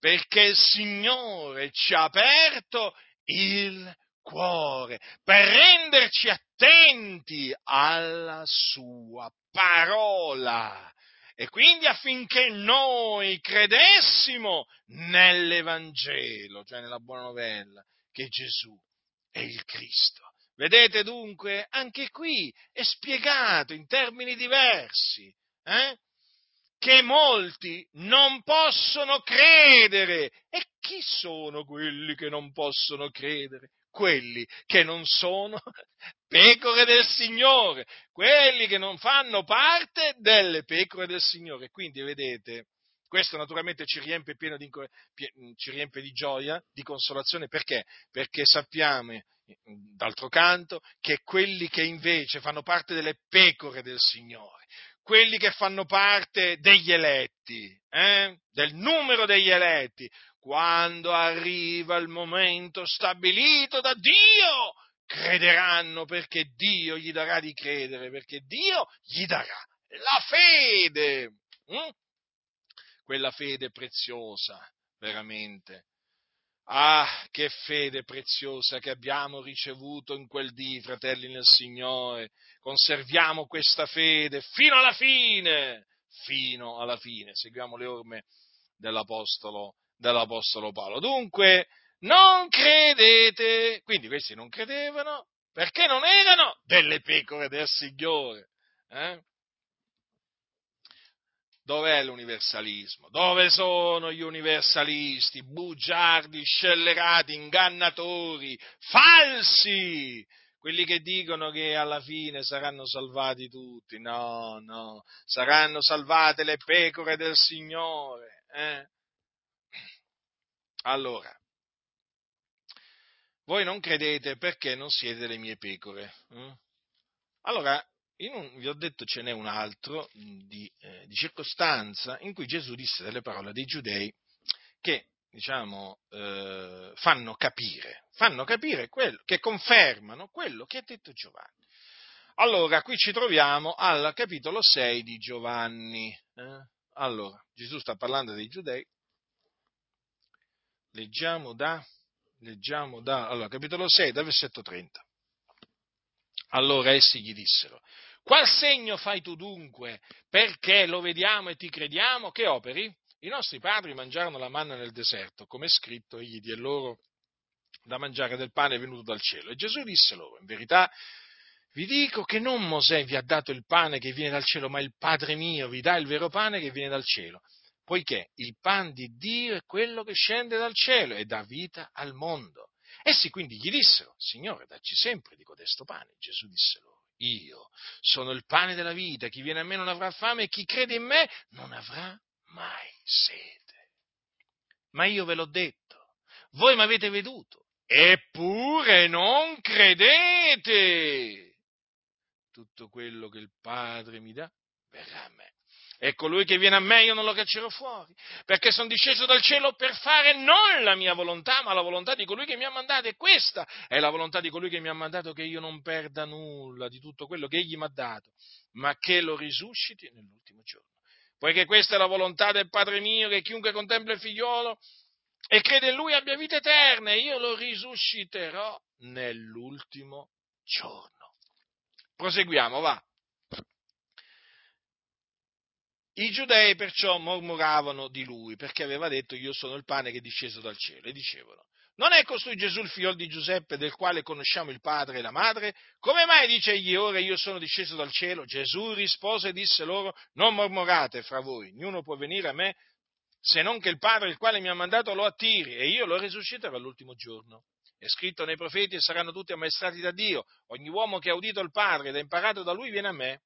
perché il Signore ci ha aperto il cuore per renderci attenti alla sua parola e quindi affinché noi credessimo nell'Evangelo, cioè nella buona novella, che Gesù è il Cristo. Vedete dunque, anche qui è spiegato in termini diversi, eh? che molti non possono credere. E chi sono quelli che non possono credere? Quelli che non sono pecore del Signore, quelli che non fanno parte delle pecore del Signore. Quindi vedete, questo naturalmente ci riempie, di, ci riempie di gioia, di consolazione, perché? Perché sappiamo, d'altro canto, che quelli che invece fanno parte delle pecore del Signore, quelli che fanno parte degli eletti, eh? del numero degli eletti, quando arriva il momento stabilito da Dio, crederanno perché Dio gli darà di credere, perché Dio gli darà la fede. Hm? Quella fede preziosa, veramente. Ah, che fede preziosa che abbiamo ricevuto in quel dì, fratelli nel Signore. Conserviamo questa fede fino alla fine, fino alla fine. Seguiamo le orme dell'Apostolo, dell'Apostolo Paolo. Dunque, non credete, quindi questi non credevano perché non erano delle pecore del Signore. Eh? Dov'è l'universalismo? Dove sono gli universalisti? Bugiardi, scellerati, ingannatori, falsi! Quelli che dicono che alla fine saranno salvati tutti. No, no, saranno salvate le pecore del Signore. Eh? Allora, voi non credete perché non siete le mie pecore. Eh? Allora, un, vi ho detto ce n'è un altro di, eh, di, circostanza in cui Gesù disse delle parole dei giudei che, diciamo, eh, fanno capire, fanno capire quello, che confermano quello che ha detto Giovanni. Allora, qui ci troviamo al capitolo 6 di Giovanni. Eh? Allora, Gesù sta parlando dei giudei. Leggiamo da leggiamo da, allora, capitolo 6, dal versetto 30. Allora essi gli dissero, qual segno fai tu dunque perché lo vediamo e ti crediamo? Che operi? I nostri padri mangiarono la manna nel deserto, come è scritto, egli diede loro da mangiare del pane venuto dal cielo. E Gesù disse loro, in verità vi dico che non Mosè vi ha dato il pane che viene dal cielo, ma il Padre mio vi dà il vero pane che viene dal cielo poiché il pan di Dio è quello che scende dal cielo e dà vita al mondo. Essi quindi gli dissero, Signore, dacci sempre di codesto pane. Gesù disse loro, io sono il pane della vita, chi viene a me non avrà fame e chi crede in me non avrà mai sete. Ma io ve l'ho detto, voi mi avete veduto, eppure non credete. Tutto quello che il Padre mi dà verrà a me e colui che viene a me io non lo caccerò fuori, perché sono disceso dal cielo per fare non la mia volontà, ma la volontà di colui che mi ha mandato. E questa è la volontà di colui che mi ha mandato, che io non perda nulla di tutto quello che egli mi ha dato, ma che lo risusciti nell'ultimo giorno. Poiché questa è la volontà del Padre mio, che chiunque contempla il figliolo e crede in lui abbia vita eterna, e io lo risusciterò nell'ultimo giorno. Proseguiamo, va. I giudei perciò mormoravano di lui perché aveva detto io sono il pane che è disceso dal cielo e dicevano Non è costui Gesù il figlio di Giuseppe del quale conosciamo il padre e la madre? Come mai dice egli ora io sono disceso dal cielo? Gesù rispose e disse loro, non mormorate fra voi, ognuno può venire a me se non che il padre il quale mi ha mandato lo attiri e io lo risusciterò all'ultimo giorno. È scritto nei profeti e saranno tutti ammaestrati da Dio. Ogni uomo che ha udito il Padre ed ha imparato da lui viene a me.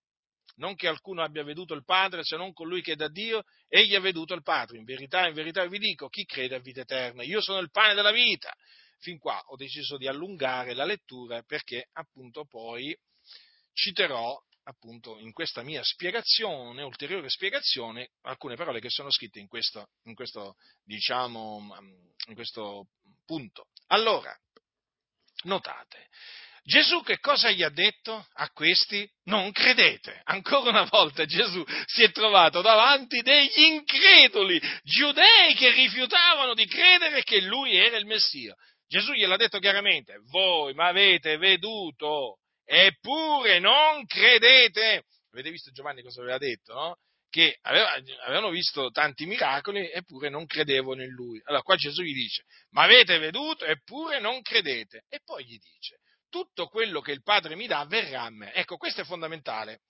Non che alcuno abbia veduto il Padre se non colui che è da Dio, egli ha veduto il Padre. In verità, in verità vi dico, chi crede a vita eterna. Io sono il pane della vita. Fin qua ho deciso di allungare la lettura perché appunto poi citerò appunto in questa mia spiegazione, ulteriore spiegazione, alcune parole che sono scritte in questo, in questo, diciamo, in questo punto. Allora, notate, Gesù che cosa gli ha detto a questi? Non credete. Ancora una volta Gesù si è trovato davanti degli increduli, giudei che rifiutavano di credere che lui era il Messia. Gesù gliel'ha detto chiaramente, voi mi avete veduto, eppure non credete. Avete visto Giovanni cosa aveva detto, no? Che aveva, avevano visto tanti miracoli eppure non credevano in lui. Allora qua Gesù gli dice, ma avete veduto eppure non credete. E poi gli dice, tutto quello che il Padre mi dà verrà a me. Ecco, questo è fondamentale.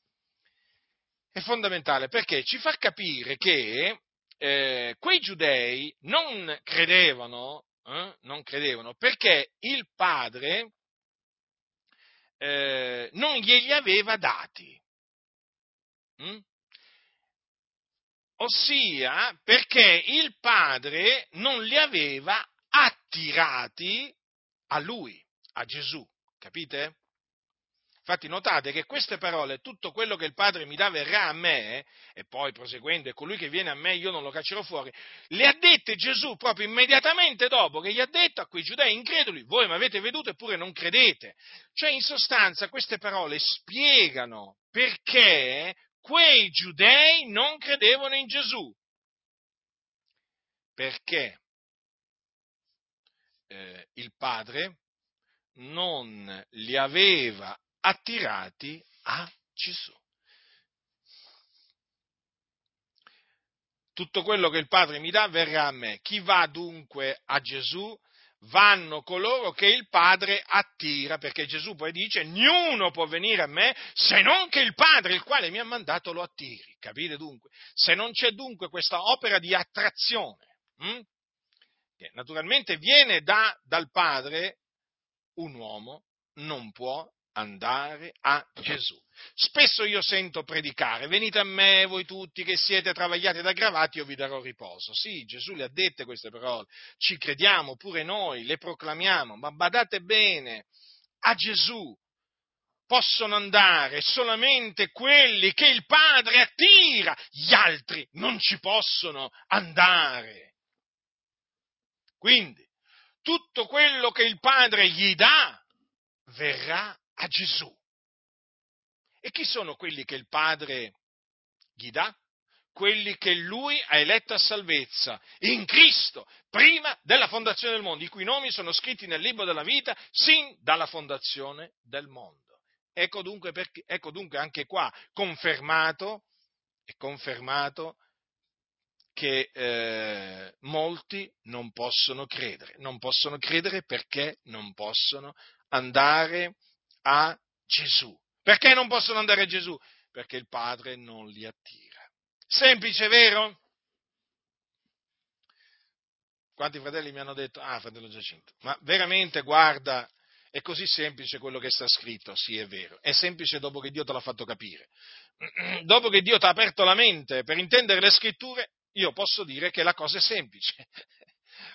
È fondamentale perché ci fa capire che eh, quei giudei non credevano, eh, non credevano perché il Padre eh, non glieli aveva dati. Mm? Ossia perché il padre non li aveva attirati a lui, a Gesù, capite? Infatti notate che queste parole, tutto quello che il Padre mi dà verrà a me, e poi proseguendo, e colui che viene a me io non lo caccerò fuori, le ha dette Gesù proprio immediatamente dopo che gli ha detto a quei giudei increduli, voi mi avete veduto eppure non credete. Cioè in sostanza queste parole spiegano perché quei giudei non credevano in Gesù. Perché eh, il Padre non li aveva attirati a Gesù. Tutto quello che il Padre mi dà verrà a me. Chi va dunque a Gesù? Vanno coloro che il Padre attira, perché Gesù poi dice, niuno può venire a me se non che il Padre, il quale mi ha mandato, lo attiri. Capite dunque? Se non c'è dunque questa opera di attrazione, hm? che naturalmente viene da, dal Padre, un uomo non può andare a Gesù. Spesso io sento predicare, venite a me voi tutti che siete travagliati ed aggravati, io vi darò riposo. Sì, Gesù le ha dette queste parole, ci crediamo pure noi, le proclamiamo, ma badate bene, a Gesù possono andare solamente quelli che il Padre attira, gli altri non ci possono andare. Quindi, tutto quello che il Padre gli dà verrà a Gesù. E chi sono quelli che il Padre gli dà? Quelli che lui ha eletto a salvezza in Cristo, prima della fondazione del mondo, i cui nomi sono scritti nel libro della vita sin dalla fondazione del mondo. Ecco dunque, perché, ecco dunque anche qua confermato, confermato che eh, molti non possono credere. Non possono credere perché non possono andare a Gesù. Perché non possono andare a Gesù? Perché il Padre non li attira. Semplice, vero? Quanti fratelli mi hanno detto, ah, fratello Giacinto, ma veramente guarda, è così semplice quello che sta scritto, sì è vero, è semplice dopo che Dio te l'ha fatto capire. Dopo che Dio ti ha aperto la mente per intendere le scritture, io posso dire che la cosa è semplice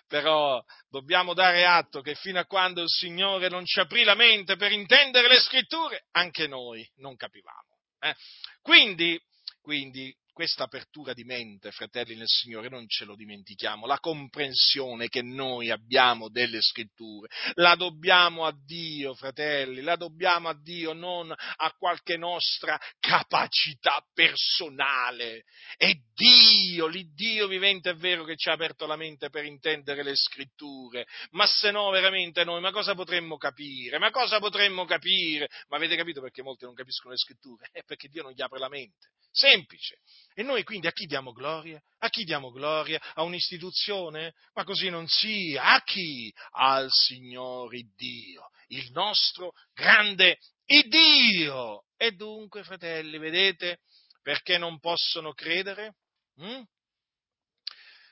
però dobbiamo dare atto che fino a quando il Signore non ci aprì la mente per intendere le scritture, anche noi non capivamo. Eh? Quindi, quindi questa apertura di mente, fratelli nel Signore, non ce lo dimentichiamo, la comprensione che noi abbiamo delle scritture, la dobbiamo a Dio, fratelli, la dobbiamo a Dio, non a qualche nostra capacità personale. È Dio, l'Iddio vivente è vero che ci ha aperto la mente per intendere le scritture, ma se no veramente noi, ma cosa potremmo capire? Ma cosa potremmo capire? Ma avete capito perché molti non capiscono le scritture? È perché Dio non gli apre la mente. Semplice. E noi quindi a chi diamo gloria? A chi diamo gloria? A un'istituzione? Ma così non sia. A chi? Al Signore Dio, il nostro grande Dio. E dunque, fratelli, vedete perché non possono credere? Hm?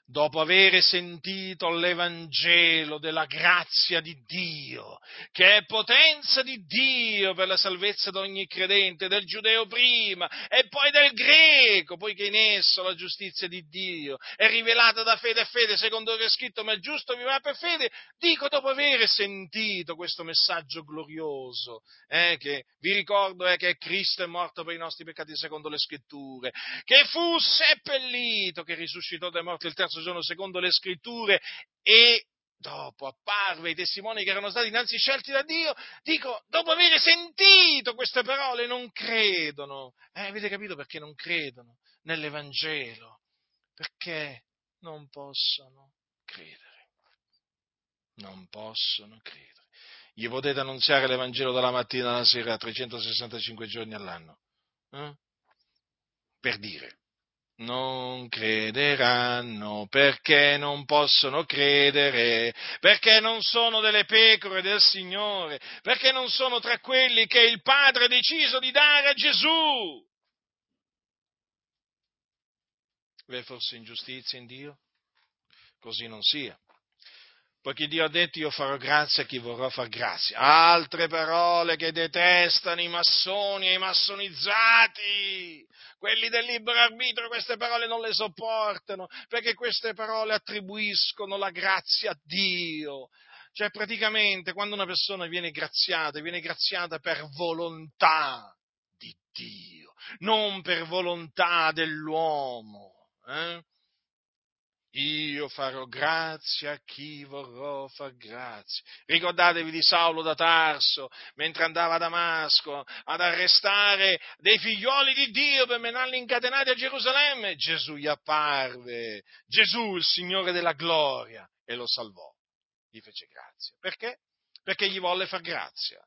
Dopo aver sentito l'Evangelo della grazia di Dio, che è potenza di Dio per la salvezza di ogni credente, del giudeo prima e poi del greco, poiché in esso la giustizia di Dio è rivelata da fede a fede, secondo che è scritto, ma il giusto vivrà per fede, dico dopo aver sentito questo messaggio glorioso, eh, che vi ricordo è che Cristo è morto per i nostri peccati secondo le scritture, che fu seppellito, che risuscitò dai morti il terzo terzo giorno secondo le scritture e dopo apparve i testimoni che erano stati innanzi scelti da Dio, dico, dopo aver sentito queste parole non credono. Eh, avete capito perché non credono nell'Evangelo? Perché non possono credere. Non possono credere. Gli potete annunziare l'Evangelo dalla mattina alla sera 365 giorni all'anno. Eh? Per dire, non crederanno perché non possono credere, perché non sono delle pecore del Signore, perché non sono tra quelli che il Padre ha deciso di dare a Gesù. V'è forse ingiustizia in Dio? Così non sia poiché Dio ha detto io farò grazia a chi vorrà far grazia. Altre parole che detestano i massoni e i massonizzati, quelli del libero arbitrio, queste parole non le sopportano, perché queste parole attribuiscono la grazia a Dio. Cioè praticamente quando una persona viene graziata, viene graziata per volontà di Dio, non per volontà dell'uomo. Eh? Io farò grazia a chi vorrò far grazia. Ricordatevi di Saulo da Tarso, mentre andava a Damasco ad arrestare dei figlioli di Dio per menarli incatenati a Gerusalemme. Gesù gli apparve, Gesù il Signore della gloria, e lo salvò. Gli fece grazia. Perché? Perché gli volle far grazia.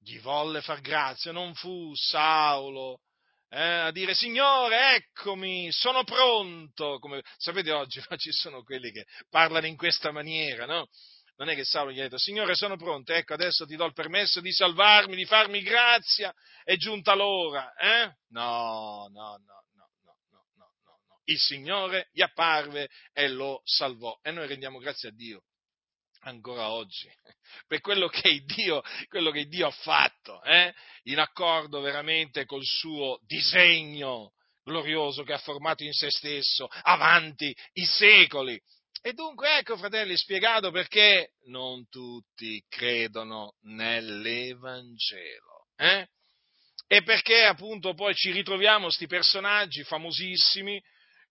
Gli volle far grazia, non fu Saulo eh, a dire Signore, eccomi, sono pronto. Come, sapete oggi no, ci sono quelli che parlano in questa maniera, no? Non è che Saulo gli ha detto, Signore, sono pronto, ecco, adesso ti do il permesso di salvarmi, di farmi grazia, è giunta l'ora, eh? No, no, no, no, no, no, no. Il Signore gli apparve e lo salvò. E noi rendiamo grazie a Dio ancora oggi, per quello che Dio, quello che Dio ha fatto, eh? in accordo veramente col suo disegno glorioso che ha formato in se stesso avanti i secoli. E dunque ecco, fratelli, spiegato perché non tutti credono nell'Evangelo. Eh? E perché appunto poi ci ritroviamo questi personaggi famosissimi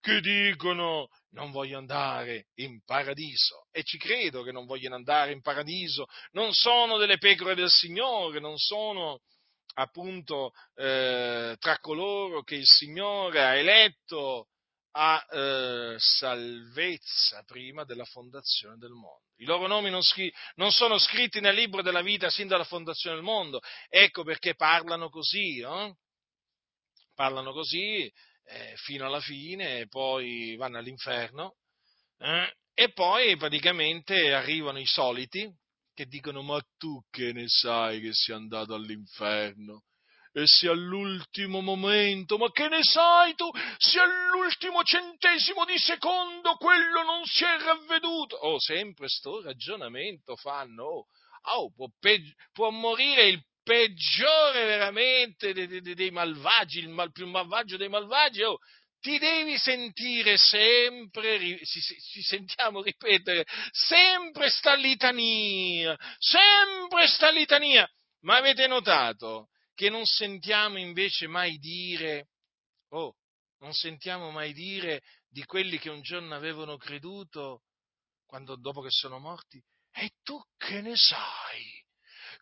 che dicono non voglio andare in paradiso e ci credo che non vogliono andare in paradiso, non sono delle pecore del Signore, non sono appunto eh, tra coloro che il Signore ha eletto a eh, salvezza prima della fondazione del mondo. I loro nomi non, scri- non, sono scritti nel libro della vita sin dalla fondazione del mondo, ecco perché parlano così, eh? parlano così eh, fino alla fine, poi vanno all'inferno, eh, e poi praticamente arrivano i soliti che dicono ma tu che ne sai che sei andato all'inferno? E se all'ultimo momento, ma che ne sai tu, se all'ultimo centesimo di secondo quello non si è ravveduto? Oh, sempre sto ragionamento fanno. Oh, oh può, pe- può morire il peggiore veramente dei, dei, dei malvagi, il mal, più malvagio dei malvagi, oh, ti devi sentire sempre, ci, sentiamo ripetere, sempre sta litania, sempre sta litania. Ma avete notato che non sentiamo invece mai dire, oh, non sentiamo mai dire di quelli che un giorno avevano creduto, quando, dopo che sono morti, e tu che ne sai?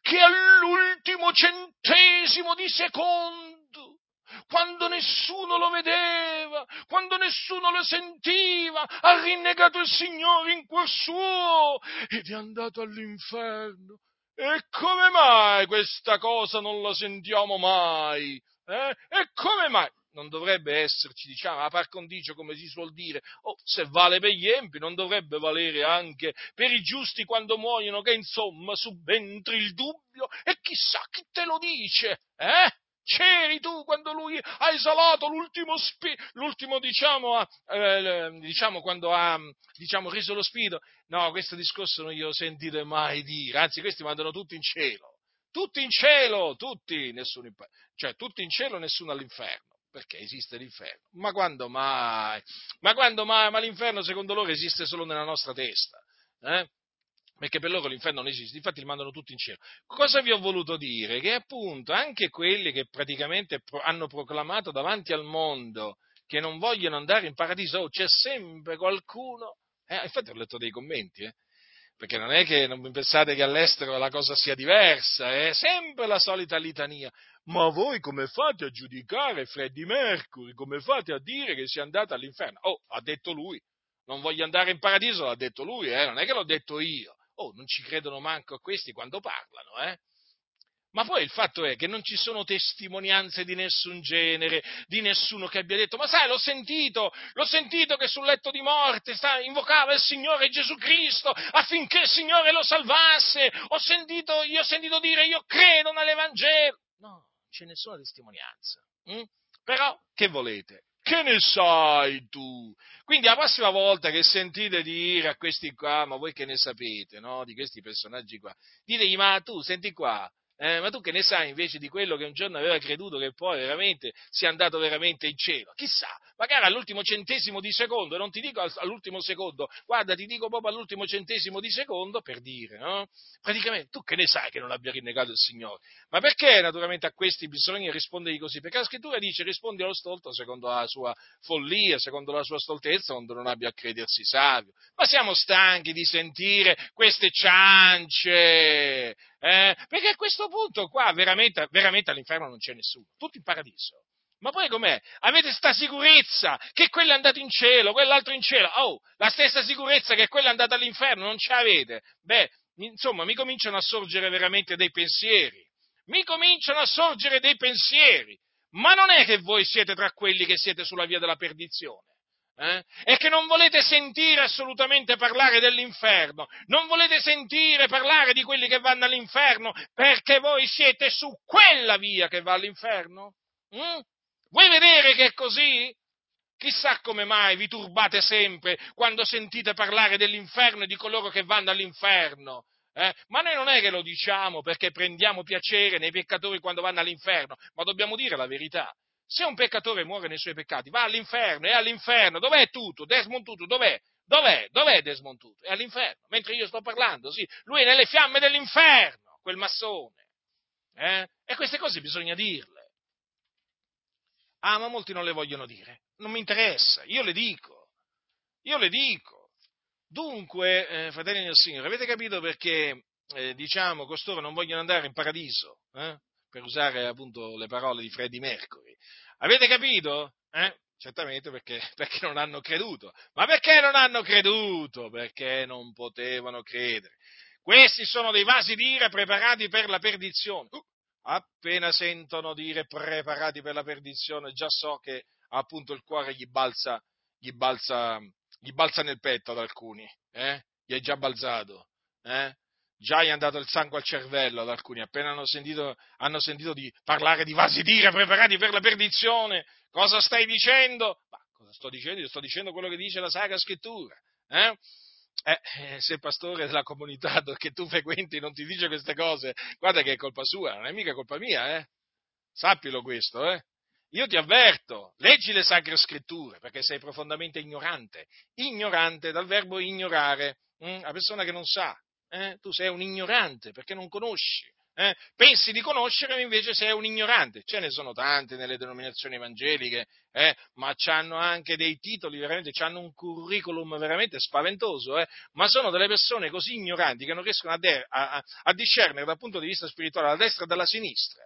Che all'ultimo centesimo di secondo, quando nessuno lo vedeva, quando nessuno lo sentiva, ha rinnegato il Signore in cuor suo ed è andato all'inferno. E come mai questa cosa non la sentiamo mai? Eh? E come mai? Non dovrebbe esserci, diciamo, a par condicio, come si suol dire, oh, se vale per gli empi, non dovrebbe valere anche per i giusti quando muoiono, che insomma subentri il dubbio, e chissà chi te lo dice, eh? C'eri tu quando lui ha esalato l'ultimo, spi- l'ultimo diciamo, eh, diciamo, quando ha diciamo, reso lo spirito? No, questo discorso non glielo sentite mai dire, anzi questi mandano tutti in cielo, tutti in cielo, tutti, nessuno in, cioè tutti in cielo, nessuno all'inferno perché esiste l'inferno. Ma quando mai? Ma quando mai? Ma l'inferno secondo loro esiste solo nella nostra testa. Eh? perché per loro l'inferno non esiste, infatti li mandano tutti in cielo. Cosa vi ho voluto dire? Che appunto anche quelli che praticamente hanno proclamato davanti al mondo che non vogliono andare in paradiso, oh, c'è sempre qualcuno, eh, infatti ho letto dei commenti, eh, perché non è che non pensate che all'estero la cosa sia diversa, è sempre la solita litania. Ma voi come fate a giudicare Freddy Mercury? Come fate a dire che sia andato all'inferno? Oh, ha detto lui, non voglio andare in paradiso, l'ha detto lui, eh, non è che l'ho detto io. Oh, non ci credono manco a questi quando parlano, eh? Ma poi il fatto è che non ci sono testimonianze di nessun genere, di nessuno che abbia detto, ma sai, l'ho sentito, l'ho sentito che sul letto di morte sta, invocava il Signore Gesù Cristo affinché il Signore lo salvasse. Ho sentito, io ho sentito dire, io credo nell'Evangelo. No, non c'è nessuna testimonianza. Hm? Però, che volete? Che ne sai tu? Quindi la prossima volta che sentite dire a questi qua, ma voi che ne sapete, no? Di questi personaggi qua, ditegli, ma tu senti qua, eh, ma tu che ne sai invece di quello che un giorno aveva creduto che poi veramente sia andato veramente in cielo? Chissà, magari all'ultimo centesimo di secondo, non ti dico all'ultimo secondo, guarda, ti dico proprio all'ultimo centesimo di secondo per dire, no? Praticamente, tu che ne sai che non abbia rinnegato il Signore? Ma perché naturalmente a questi bisogna rispondere così? Perché la scrittura dice rispondi allo stolto secondo la sua follia, secondo la sua stoltezza, quando non abbia a credersi savio. Ma siamo stanchi di sentire queste ciance, eh? perché a questo punto qua veramente, veramente all'inferno non c'è nessuno, tutti in paradiso. Ma poi com'è? Avete sta sicurezza che quello è andato in cielo, quell'altro in cielo. Oh, la stessa sicurezza che quello è andato all'inferno, non ce l'avete? Beh, insomma, mi cominciano a sorgere veramente dei pensieri. Mi cominciano a sorgere dei pensieri. Ma non è che voi siete tra quelli che siete sulla via della perdizione. Eh? E che non volete sentire assolutamente parlare dell'inferno, non volete sentire parlare di quelli che vanno all'inferno perché voi siete su quella via che va all'inferno? Mm? Vuoi vedere che è così? Chissà come mai vi turbate sempre quando sentite parlare dell'inferno e di coloro che vanno all'inferno. Eh? Ma noi non è che lo diciamo perché prendiamo piacere nei peccatori quando vanno all'inferno, ma dobbiamo dire la verità. Se un peccatore muore nei suoi peccati, va all'inferno, è all'inferno. Dov'è tutto? Desmond Tutu, dov'è? Dov'è? Dov'è Desmond Tutu? È all'inferno. Mentre io sto parlando, sì, lui è nelle fiamme dell'inferno, quel massone. Eh? E queste cose bisogna dirle. Ah, ma molti non le vogliono dire. Non mi interessa, io le dico. Io le dico. Dunque, eh, fratelli del Signore, avete capito perché, eh, diciamo, costoro non vogliono andare in paradiso? Per usare appunto le parole di Freddie Mercury. Avete capito? Eh? Certamente perché, perché non hanno creduto. Ma perché non hanno creduto? Perché non potevano credere. Questi sono dei vasi d'ira preparati per la perdizione. Uh, appena sentono dire preparati per la perdizione, già so che appunto il cuore gli balza, gli balza, gli balza nel petto ad alcuni. Eh? Gli è già balzato. Eh? Già gli è andato il sangue al cervello ad alcuni, appena hanno sentito, hanno sentito di parlare di vasi d'ira preparati per la perdizione. Cosa stai dicendo? Ma cosa sto dicendo? Io sto dicendo quello che dice la Sacra Scrittura. Eh? Eh, eh se il pastore della comunità che tu frequenti non ti dice queste cose, guarda che è colpa sua, non è mica colpa mia, eh? Sappilo questo, eh? Io ti avverto, leggi le sacre scritture perché sei profondamente ignorante, ignorante dal verbo ignorare, hm? la persona che non sa, eh? tu sei un ignorante perché non conosci. Eh? Pensi di conoscere, invece sei un ignorante. Ce ne sono tante nelle denominazioni evangeliche, eh? ma hanno anche dei titoli, veramente, hanno un curriculum veramente spaventoso, eh? ma sono delle persone così ignoranti che non riescono a, de- a-, a discernere dal punto di vista spirituale dalla destra dalla sinistra.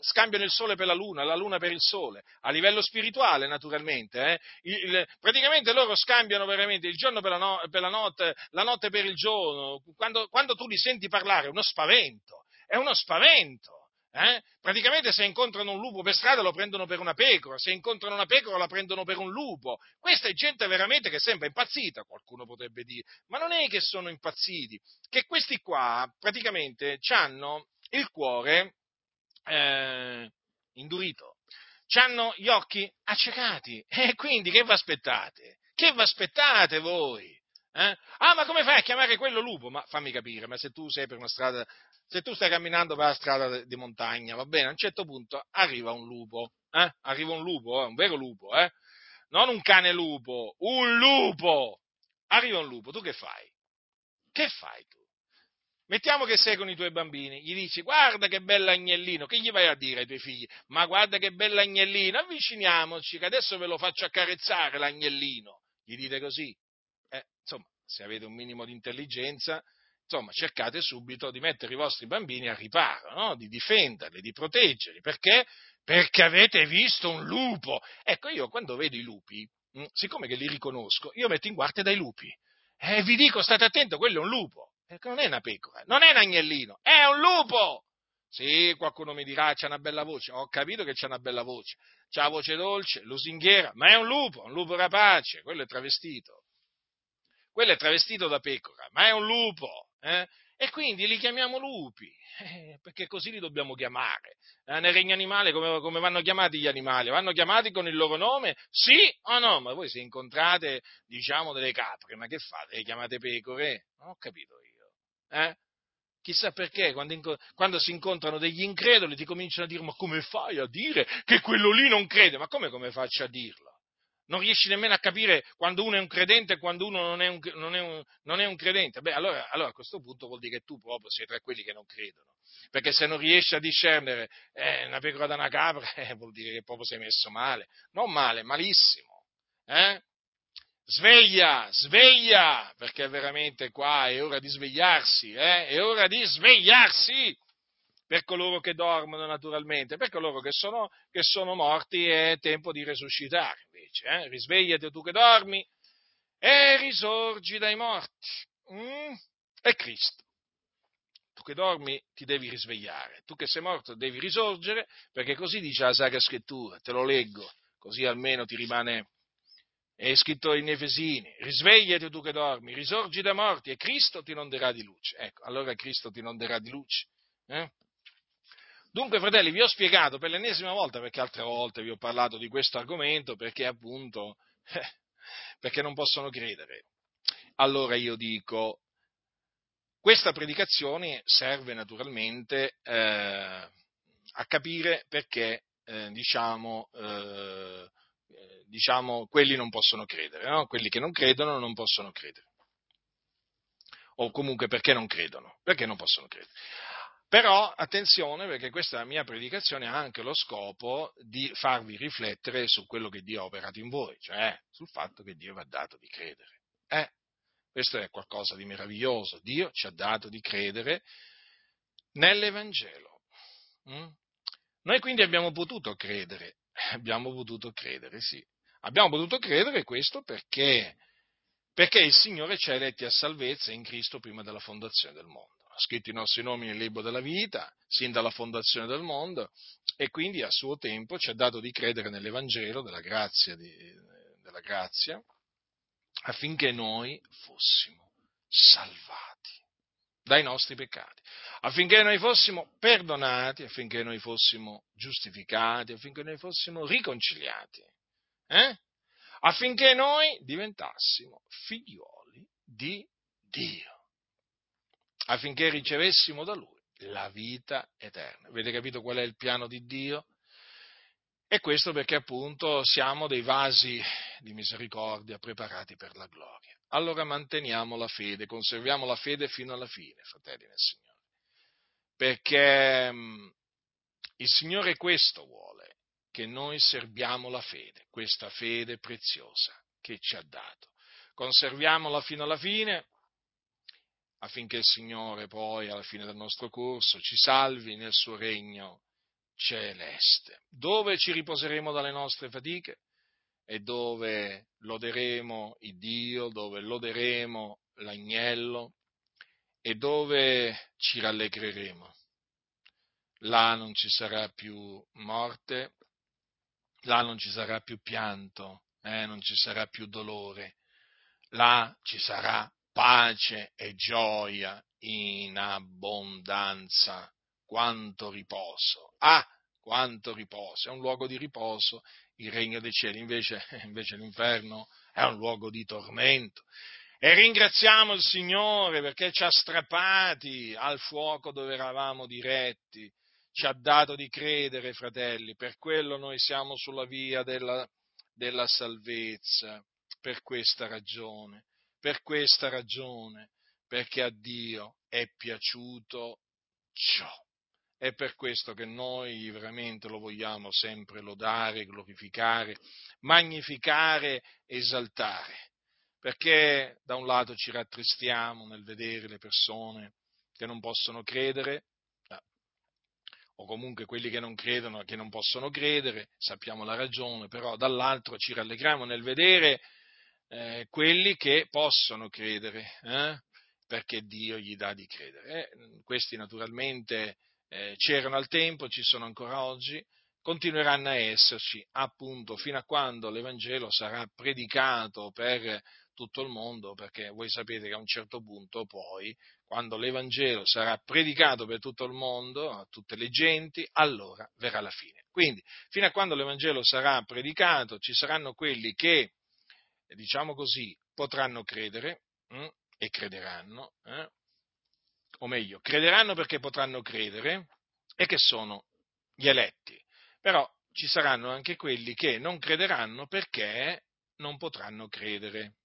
Scambiano il sole per la luna, la luna per il sole, a livello spirituale naturalmente. Eh? Il, praticamente loro scambiano veramente il giorno per la, no, per la notte, la notte per il giorno. Quando, quando, tu li senti parlare è uno spavento, è uno spavento. Eh? Praticamente se incontrano un lupo per strada lo prendono per una pecora, se incontrano una pecora la prendono per un lupo. Questa è gente veramente che sembra impazzita, qualcuno potrebbe dire, ma non è che sono impazziti, che questi qua praticamente hanno il cuore eh, indurito, hanno gli occhi accecati e quindi che vi aspettate? Che vi aspettate voi? Eh? Ah, ma come fai a chiamare quello lupo? Ma fammi capire, ma se tu sei per una strada, se tu stai camminando per la strada di montagna, va bene, a un certo punto arriva un lupo, eh? Arriva un lupo, eh? un vero lupo, eh? Non un cane lupo, un lupo! Arriva un lupo, tu che fai? Che fai tu? Mettiamo che sei con i tuoi bambini, gli dici guarda che bell'agnellino, che gli vai a dire ai tuoi figli? Ma guarda che bell'agnellino, avviciniamoci che adesso ve lo faccio accarezzare l'agnellino. Gli dite così? Eh, insomma, se avete un minimo di intelligenza, insomma, cercate subito di mettere i vostri bambini a riparo, no? di difenderli, di proteggerli. Perché? Perché avete visto un lupo. Ecco, io quando vedo i lupi, mh, siccome che li riconosco, io metto in guardia dai lupi. E eh, vi dico, state attenti, quello è un lupo. Perché non è una pecora, non è un agnellino, è un lupo! Sì, qualcuno mi dirà, c'ha una bella voce, ho capito che c'ha una bella voce, c'ha la voce dolce, lusinghiera, ma è un lupo, un lupo rapace, quello è travestito. Quello è travestito da pecora, ma è un lupo, eh? E quindi li chiamiamo lupi, eh, perché così li dobbiamo chiamare. Eh, nel regno animale come, come, vanno chiamati gli animali? Vanno chiamati con il loro nome? Sì o no? Ma voi se incontrate, diciamo, delle capre, ma che fate? Le chiamate pecore? Non ho capito io. Eh? Chissà perché, quando, inco- quando, si incontrano degli increduli ti cominciano a dire ma come fai a dire che quello lì non crede? Ma come, come faccio a dirlo? Non riesci nemmeno a capire quando uno è un credente e quando uno non è un, non è un, non è un credente. Beh, allora, allora, a questo punto vuol dire che tu proprio sei tra quelli che non credono. Perché se non riesci a discernere eh, una pecora da una capra, eh, vuol dire che proprio sei messo male. Non male, malissimo. Eh? Sveglia, sveglia, perché veramente qua è ora di svegliarsi, eh? è ora di svegliarsi per coloro che dormono naturalmente, per coloro che sono, che sono morti è tempo di risuscitare invece, eh? risvegliati tu che dormi e risorgi dai morti, mm? è Cristo. Tu che dormi ti devi risvegliare, tu che sei morto devi risorgere, perché così dice la Sacra Scrittura, te lo leggo, così almeno ti rimane è scritto in Efesini, risvegliati tu che dormi, risorgi da morti e Cristo ti inonderà di luce. Ecco, allora Cristo ti inonderà di luce. Eh? Dunque, fratelli, vi ho spiegato per l'ennesima volta, perché altre volte vi ho parlato di questo argomento, perché appunto, eh, perché non possono credere. Allora io dico, questa predicazione serve naturalmente eh, a capire perché, eh, diciamo, eh, diciamo, quelli non possono credere, no? quelli che non credono non possono credere. O comunque perché non credono? Perché non possono credere. Però attenzione perché questa mia predicazione ha anche lo scopo di farvi riflettere su quello che Dio ha operato in voi, cioè sul fatto che Dio vi ha dato di credere. Eh, questo è qualcosa di meraviglioso. Dio ci ha dato di credere nell'Evangelo. Mm? Noi quindi abbiamo potuto credere, abbiamo potuto credere, sì. Abbiamo potuto credere questo perché, perché il Signore ci ha eletti a salvezza in Cristo prima della fondazione del mondo. Ha scritto i nostri nomi nel libro della vita, sin dalla fondazione del mondo, e quindi a suo tempo ci ha dato di credere nell'Evangelo della grazia, di, della grazia affinché noi fossimo salvati dai nostri peccati, affinché noi fossimo perdonati, affinché noi fossimo giustificati, affinché noi fossimo riconciliati eh? affinché noi diventassimo figlioli di Dio, affinché ricevessimo da Lui la vita eterna. Avete capito qual è il piano di Dio? E questo perché appunto siamo dei vasi di misericordia preparati per la gloria. Allora manteniamo la fede, conserviamo la fede fino alla fine, fratelli nel Signore. Perché mm, il Signore questo vuole, che noi serviamo la fede, questa fede preziosa che ci ha dato. Conserviamola fino alla fine affinché il Signore poi alla fine del nostro corso ci salvi nel suo regno celeste, dove ci riposeremo dalle nostre fatiche e dove loderemo il Dio, dove loderemo l'agnello e dove ci rallegreremo là non ci sarà più morte, là non ci sarà più pianto, eh, non ci sarà più dolore, là ci sarà pace e gioia in abbondanza. Quanto riposo! Ah, quanto riposo! È un luogo di riposo il regno dei cieli, invece, invece l'inferno è un luogo di tormento. E ringraziamo il Signore perché ci ha strappati al fuoco dove eravamo diretti, ci ha dato di credere, fratelli, per quello noi siamo sulla via della, della salvezza, per questa ragione, per questa ragione, perché a Dio è piaciuto ciò. È per questo che noi veramente lo vogliamo sempre lodare, glorificare, magnificare, esaltare, perché da un lato ci rattristiamo nel vedere le persone che non possono credere, o comunque quelli che non credono, che non possono credere, sappiamo la ragione, però dall'altro ci rallegriamo nel vedere eh, quelli che possono credere, eh, perché Dio gli dà di credere. Eh, questi naturalmente eh, c'erano al tempo, ci sono ancora oggi, continueranno a esserci appunto fino a quando l'Evangelo sarà predicato per tutto il mondo, perché voi sapete che a un certo punto poi, quando l'Evangelo sarà predicato per tutto il mondo, a tutte le genti, allora verrà la fine. Quindi, fino a quando l'Evangelo sarà predicato, ci saranno quelli che, diciamo così, potranno credere hm, e crederanno, eh? o meglio, crederanno perché potranno credere e che sono gli eletti. Però ci saranno anche quelli che non crederanno perché non potranno credere.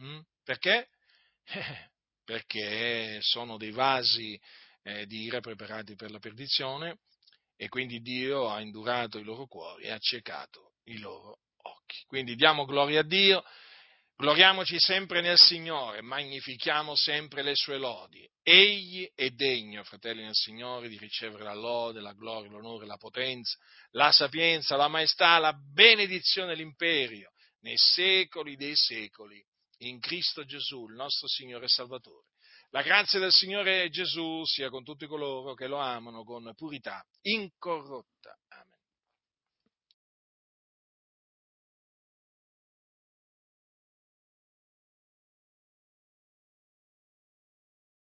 Mm? Perché? Eh, perché sono dei vasi eh, di ira preparati per la perdizione e quindi Dio ha indurato i loro cuori e ha accecato i loro occhi. Quindi diamo gloria a Dio, gloriamoci sempre nel Signore, magnifichiamo sempre le sue lodi. Egli è degno, fratelli nel Signore, di ricevere la lode, la gloria, l'onore, la potenza, la sapienza, la maestà, la benedizione l'imperio nei secoli dei secoli in Cristo Gesù, il nostro Signore e Salvatore. La grazia del Signore Gesù sia con tutti coloro che lo amano con purità incorrotta. Amen.